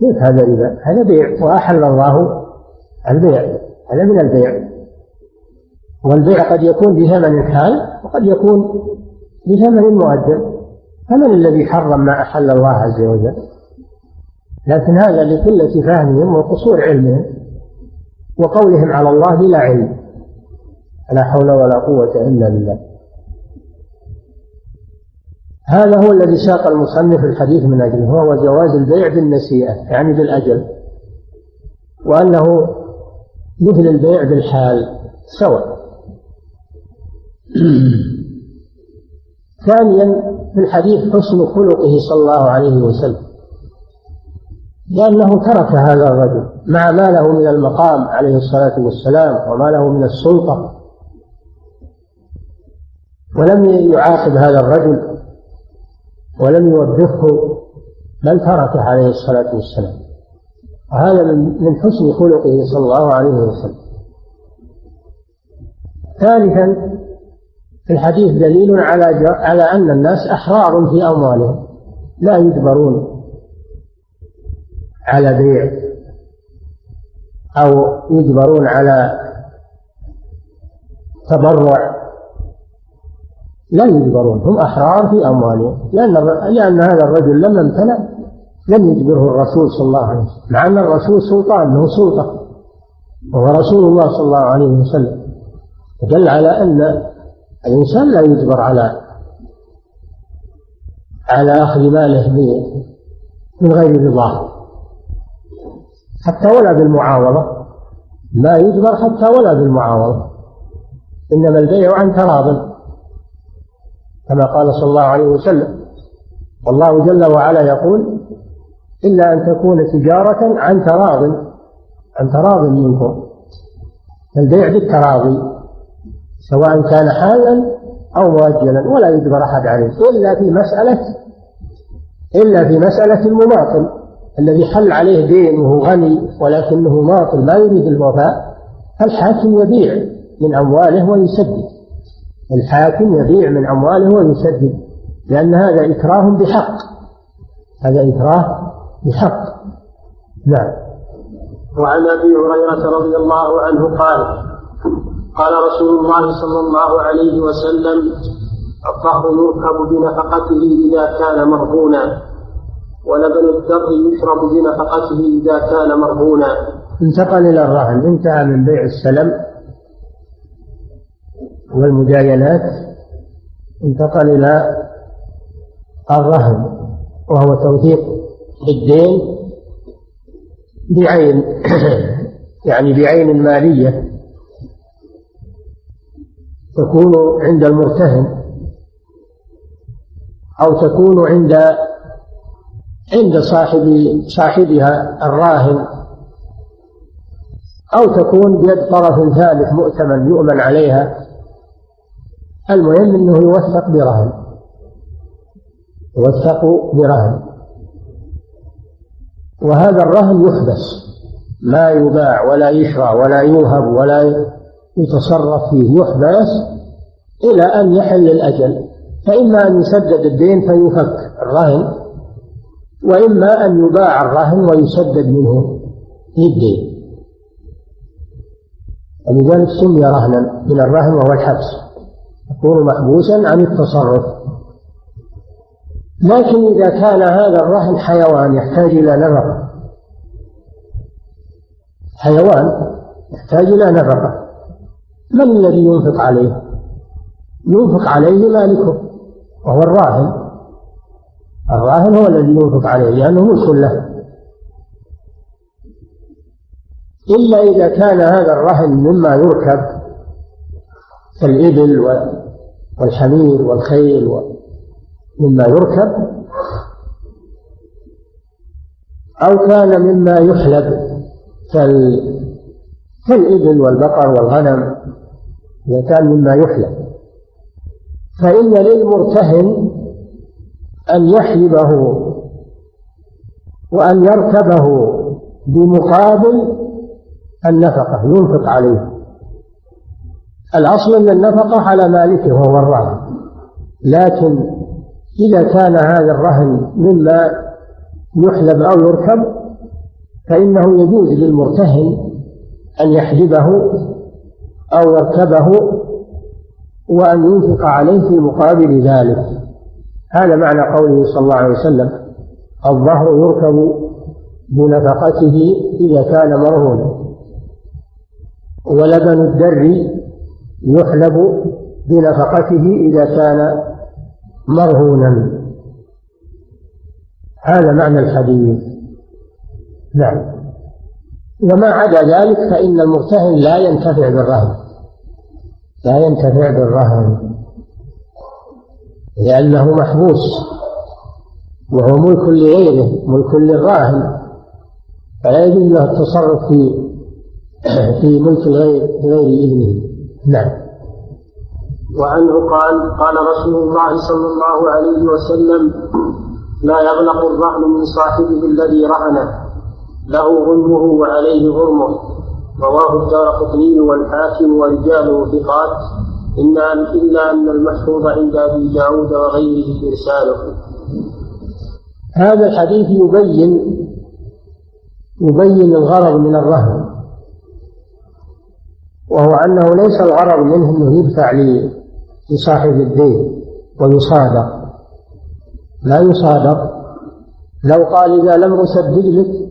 كيف هذا ربا؟ هذا بيع. وأحل الله البيع. هذا من البيع. والبيع قد يكون بثمن حال وقد يكون بثمن مؤجل فمن الذي حرم ما أحل الله عز وجل؟ لكن هذا لقلة فهمهم وقصور علمهم وقولهم على الله بلا علم. لا حول ولا قوة إلا بالله. هذا هو الذي ساق المصنف الحديث من أجله هو جواز البيع بالنسيئة يعني بالأجل. وأنه مثل البيع بالحال سواء. ثانيا في الحديث حسن خلقه صلى الله عليه وسلم. لأنه ترك هذا الرجل. مع ما له من المقام عليه الصلاة والسلام وما له من السلطة. ولم يعاقب هذا الرجل ولم يوبخه بل تركه عليه الصلاة والسلام. وهذا من حسن خلقه صلى الله عليه وسلم. ثالثا في الحديث دليل على على أن الناس أحرار في أموالهم. لا يجبرون. على بيع أو يجبرون على تبرع. لا يجبرون هم أحرار في أموالهم لأن لأن هذا الرجل لما امتنع لم يجبره الرسول صلى الله عليه وسلم مع أن الرسول سلطان له سلطة وهو رسول الله صلى الله عليه وسلم. دل على أن الإنسان لا يجبر على على أخذ ماله من غير رضاه. حتى ولا بالمعاوضة. ما يجبر حتى ولا بالمعاوضة. إنما البيع عن تراض. كما قال صلى الله عليه وسلم والله جل وعلا يقول إلا أن تكون تجارة عن تراض عن تراض منكم. البيع بالتراضي سواء كان حالا أو مؤجلا ولا يجبر أحد عليه إلا في مسألة إلا في مسألة المماطل. الذي حل عليه دين وهو غني ولكنه ماطل ما يريد الوفاء فالحاكم يبيع من أمواله ويسدد. الحاكم يبيع من أمواله ويسدد لأن هذا إكراه بحق. هذا إكراه بحق. نعم. وعن أبي هريرة رضي الله عنه قال قال رسول الله صلى الله عليه وسلم الطهر يركب بنفقته إذا كان مرهونا. ولبن الدر يشرب بنفقته إذا كان مرهونا. انتقل إلى الرهن. انتهى من بيع السلم والمجاينات. انتقل إلى الرهن وهو توثيق الدين بعين يعني بعين مالية تكون عند المرتهن أو تكون عند عند صاحب صاحبها الراهن أو تكون بيد طرف ثالث مؤتمن يؤمن عليها. المهم أنه يوثق برهن يوثق برهن. وهذا الرهن يحبس ما يباع ولا يشرى ولا يوهب ولا يتصرف فيه يحبس إلى أن يحل الأجل. فإما أن يسدد الدين فيفك الرهن وإما أن يباع الرهن ويسدد منه الدين ولذلك سمي رهنا من الرهن وهو الحبس. يكون محبوسا عن التصرف. لكن إذا كان هذا الرهن حيوان يحتاج إلى نفقة. حيوان يحتاج إلى نفقة. من الذي ينفق عليه؟ ينفق عليه مالكه وهو الراهن. الراهن هو الذي ينفق عليه لأنه ملك له. إلا إذا كان هذا الرهن مما يركب كالإبل والحمير والخيل مما يركب أو كان مما يحلب كالإبل والبقر والغنم إذا كان مما يحلب. فإن للمرتهن أن يحلبه وأن يركبه بمقابل النفقة ينفق عليه. الأصل أن النفقة على مالكه وهو الرهن. لكن إذا كان هذا الرهن مما يحلب أو يركب فإنه يجوز للمرتهن أن يحلبه أو يركبه وأن ينفق عليه في مقابل ذلك. هذا معنى قوله صلى الله عليه وسلم الظهر يركب بنفقته إذا كان مرهونا. ولبن الدر يحلب بنفقته إذا كان مرهونا. هذا معنى الحديث. نعم. وما عدا ذلك فإن المرتهن لا ينتفع بالرهن. لا ينتفع بالرهن. لأنه محبوس وهو ملك لغيره ملك للراهن. فلا يجوز له التصرف في في ملك الغير بغير إذنه. نعم. وعنه قال قال رسول الله صلى الله عليه وسلم لا يغلق الرهن من صاحبه الذي رهنه. له غنمه وعليه غرمه رواه الدار قطني والحاكم ورجاله ثقات. إلا أن إلا أن المحفوظ عند أبي داود وغيره إرساله هذا الحديث يبين يبين الغرض من الرهن وهو أنه ليس الغرض منه أنه يدفع لصاحب الدين ويصادق. لا يصادق. لو قال إذا لم أسدد لك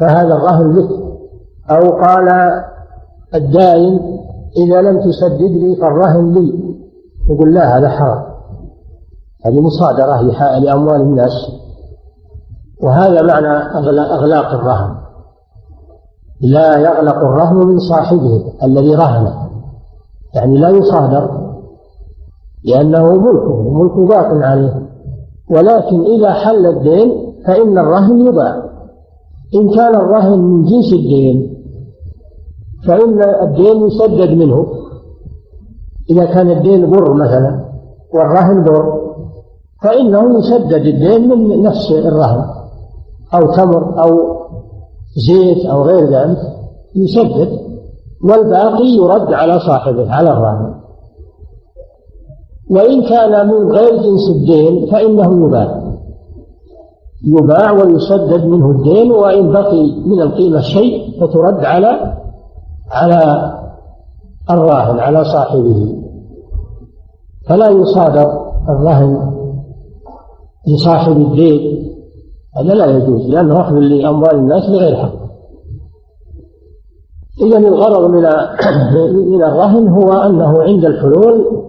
فهذا الرهن لك أو قال الدائن إذا لم تسدد لي فالرهن لي. يقول لا هذا حرام. هذه مصادرة لأموال الناس. وهذا معنى أغلاق الرهن. لا يغلق الرهن من صاحبه الذي رهنه. يعني لا يصادر لأنه ملكه ملك باق عليه. ولكن إذا حل الدين فإن الرهن يباع إن كان الرهن من جنس الدين فإن الدين يسدد منه. إذا كان الدين بر مثلا والرهن بر فإنه يسدد الدين من نفس الرهن أو تمر أو زيت أو غير ذلك يسدد والباقي يرد على صاحبه على الراهن وإن كان من غير جنس الدين فإنه يباع. يباع ويسدد منه الدين وإن بقي من القيمة شيء فترد على على الراهن على صاحبه. فلا يصادر الرهن لصاحب الدين. هذا لا يجوز لأنه أخذ لأموال الناس بغير حق. إذا الغرض من من الرهن هو أنه عند الحلول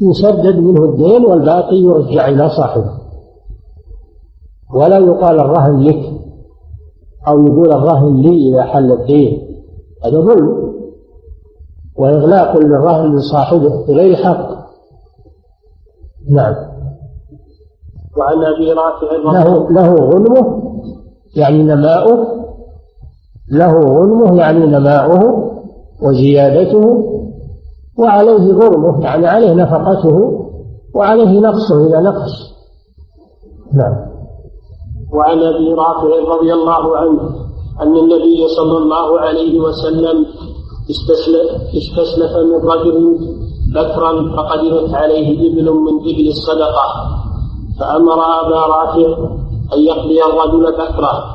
يسدد منه الدين والباقي يرجع إلى صاحبه. ولا يقال الرهن لك أو يقول الرهن لي إذا حل الدين. هذا ظلم. وإغلاق للرهن من صاحبه بغير حق. نعم. وعن أبي رافع له له غنمه يعني نماؤه. له غنمه يعني نماؤه وزيادته. وعليه غرمه يعني عليه نفقته. وعليه نقصه إذا نقص. نعم. وعن أبي رافع رضي الله عنه. أن النبي صلى الله عليه وسلم استسلف, استسلف من رجل بكرا فقدمت عليه إبل من إبل الصدقة فأمر أبا رافع أن يقضي الرجل بكره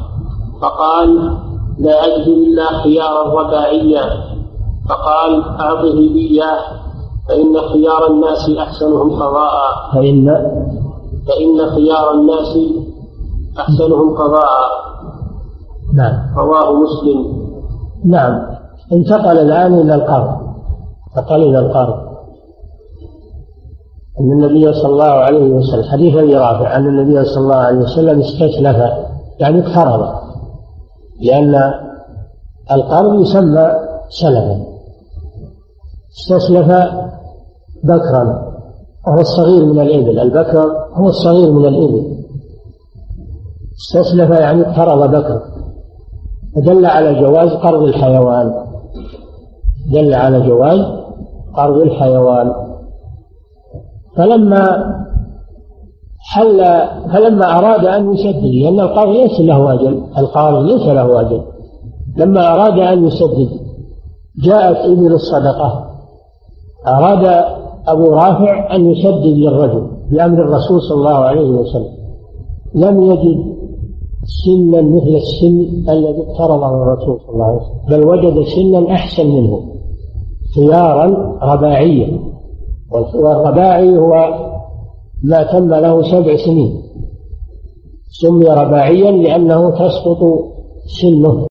فقال لا أجد إلا خيارا رباعيا. فقال أعطه إياه فإن خيار الناس أحسنهم قضاء. فإن فإن خيار الناس أحسنهم قضاء. نعم. رواه مسلم. نعم. انتقل الآن إلى القرض. انتقل إلى القرض. أن النبي صلى الله عليه وسلم حديث أبي رافع أن النبي صلى الله عليه وسلم استسلف يعني اقترض. لأن القرض يسمى سلفا. استسلف بكرا. وهو الصغير من الإبل. البكر هو الصغير من الإبل. استسلف يعني اقترض بكر فدل على جواز قرض الحيوان. دل على جواز قرض الحيوان. فلما حل فلما أراد أن يسدد لأن القرض ليس له أجل القرض ليس له أجل. لما أراد أن يسدد جاءت إبل الصدقة. أراد أبو رافع أن يسدد للرجل بأمر الرسول صلى الله عليه وسلم. لم يجد سنا مثل السن الذي اقترضه الرسول صلى الله عليه وسلم بل وجد سنا أحسن منه خيارا رباعيا والرباعي هو ما تم له سبع سنين سمي رباعيا لأنه تسقط سنه.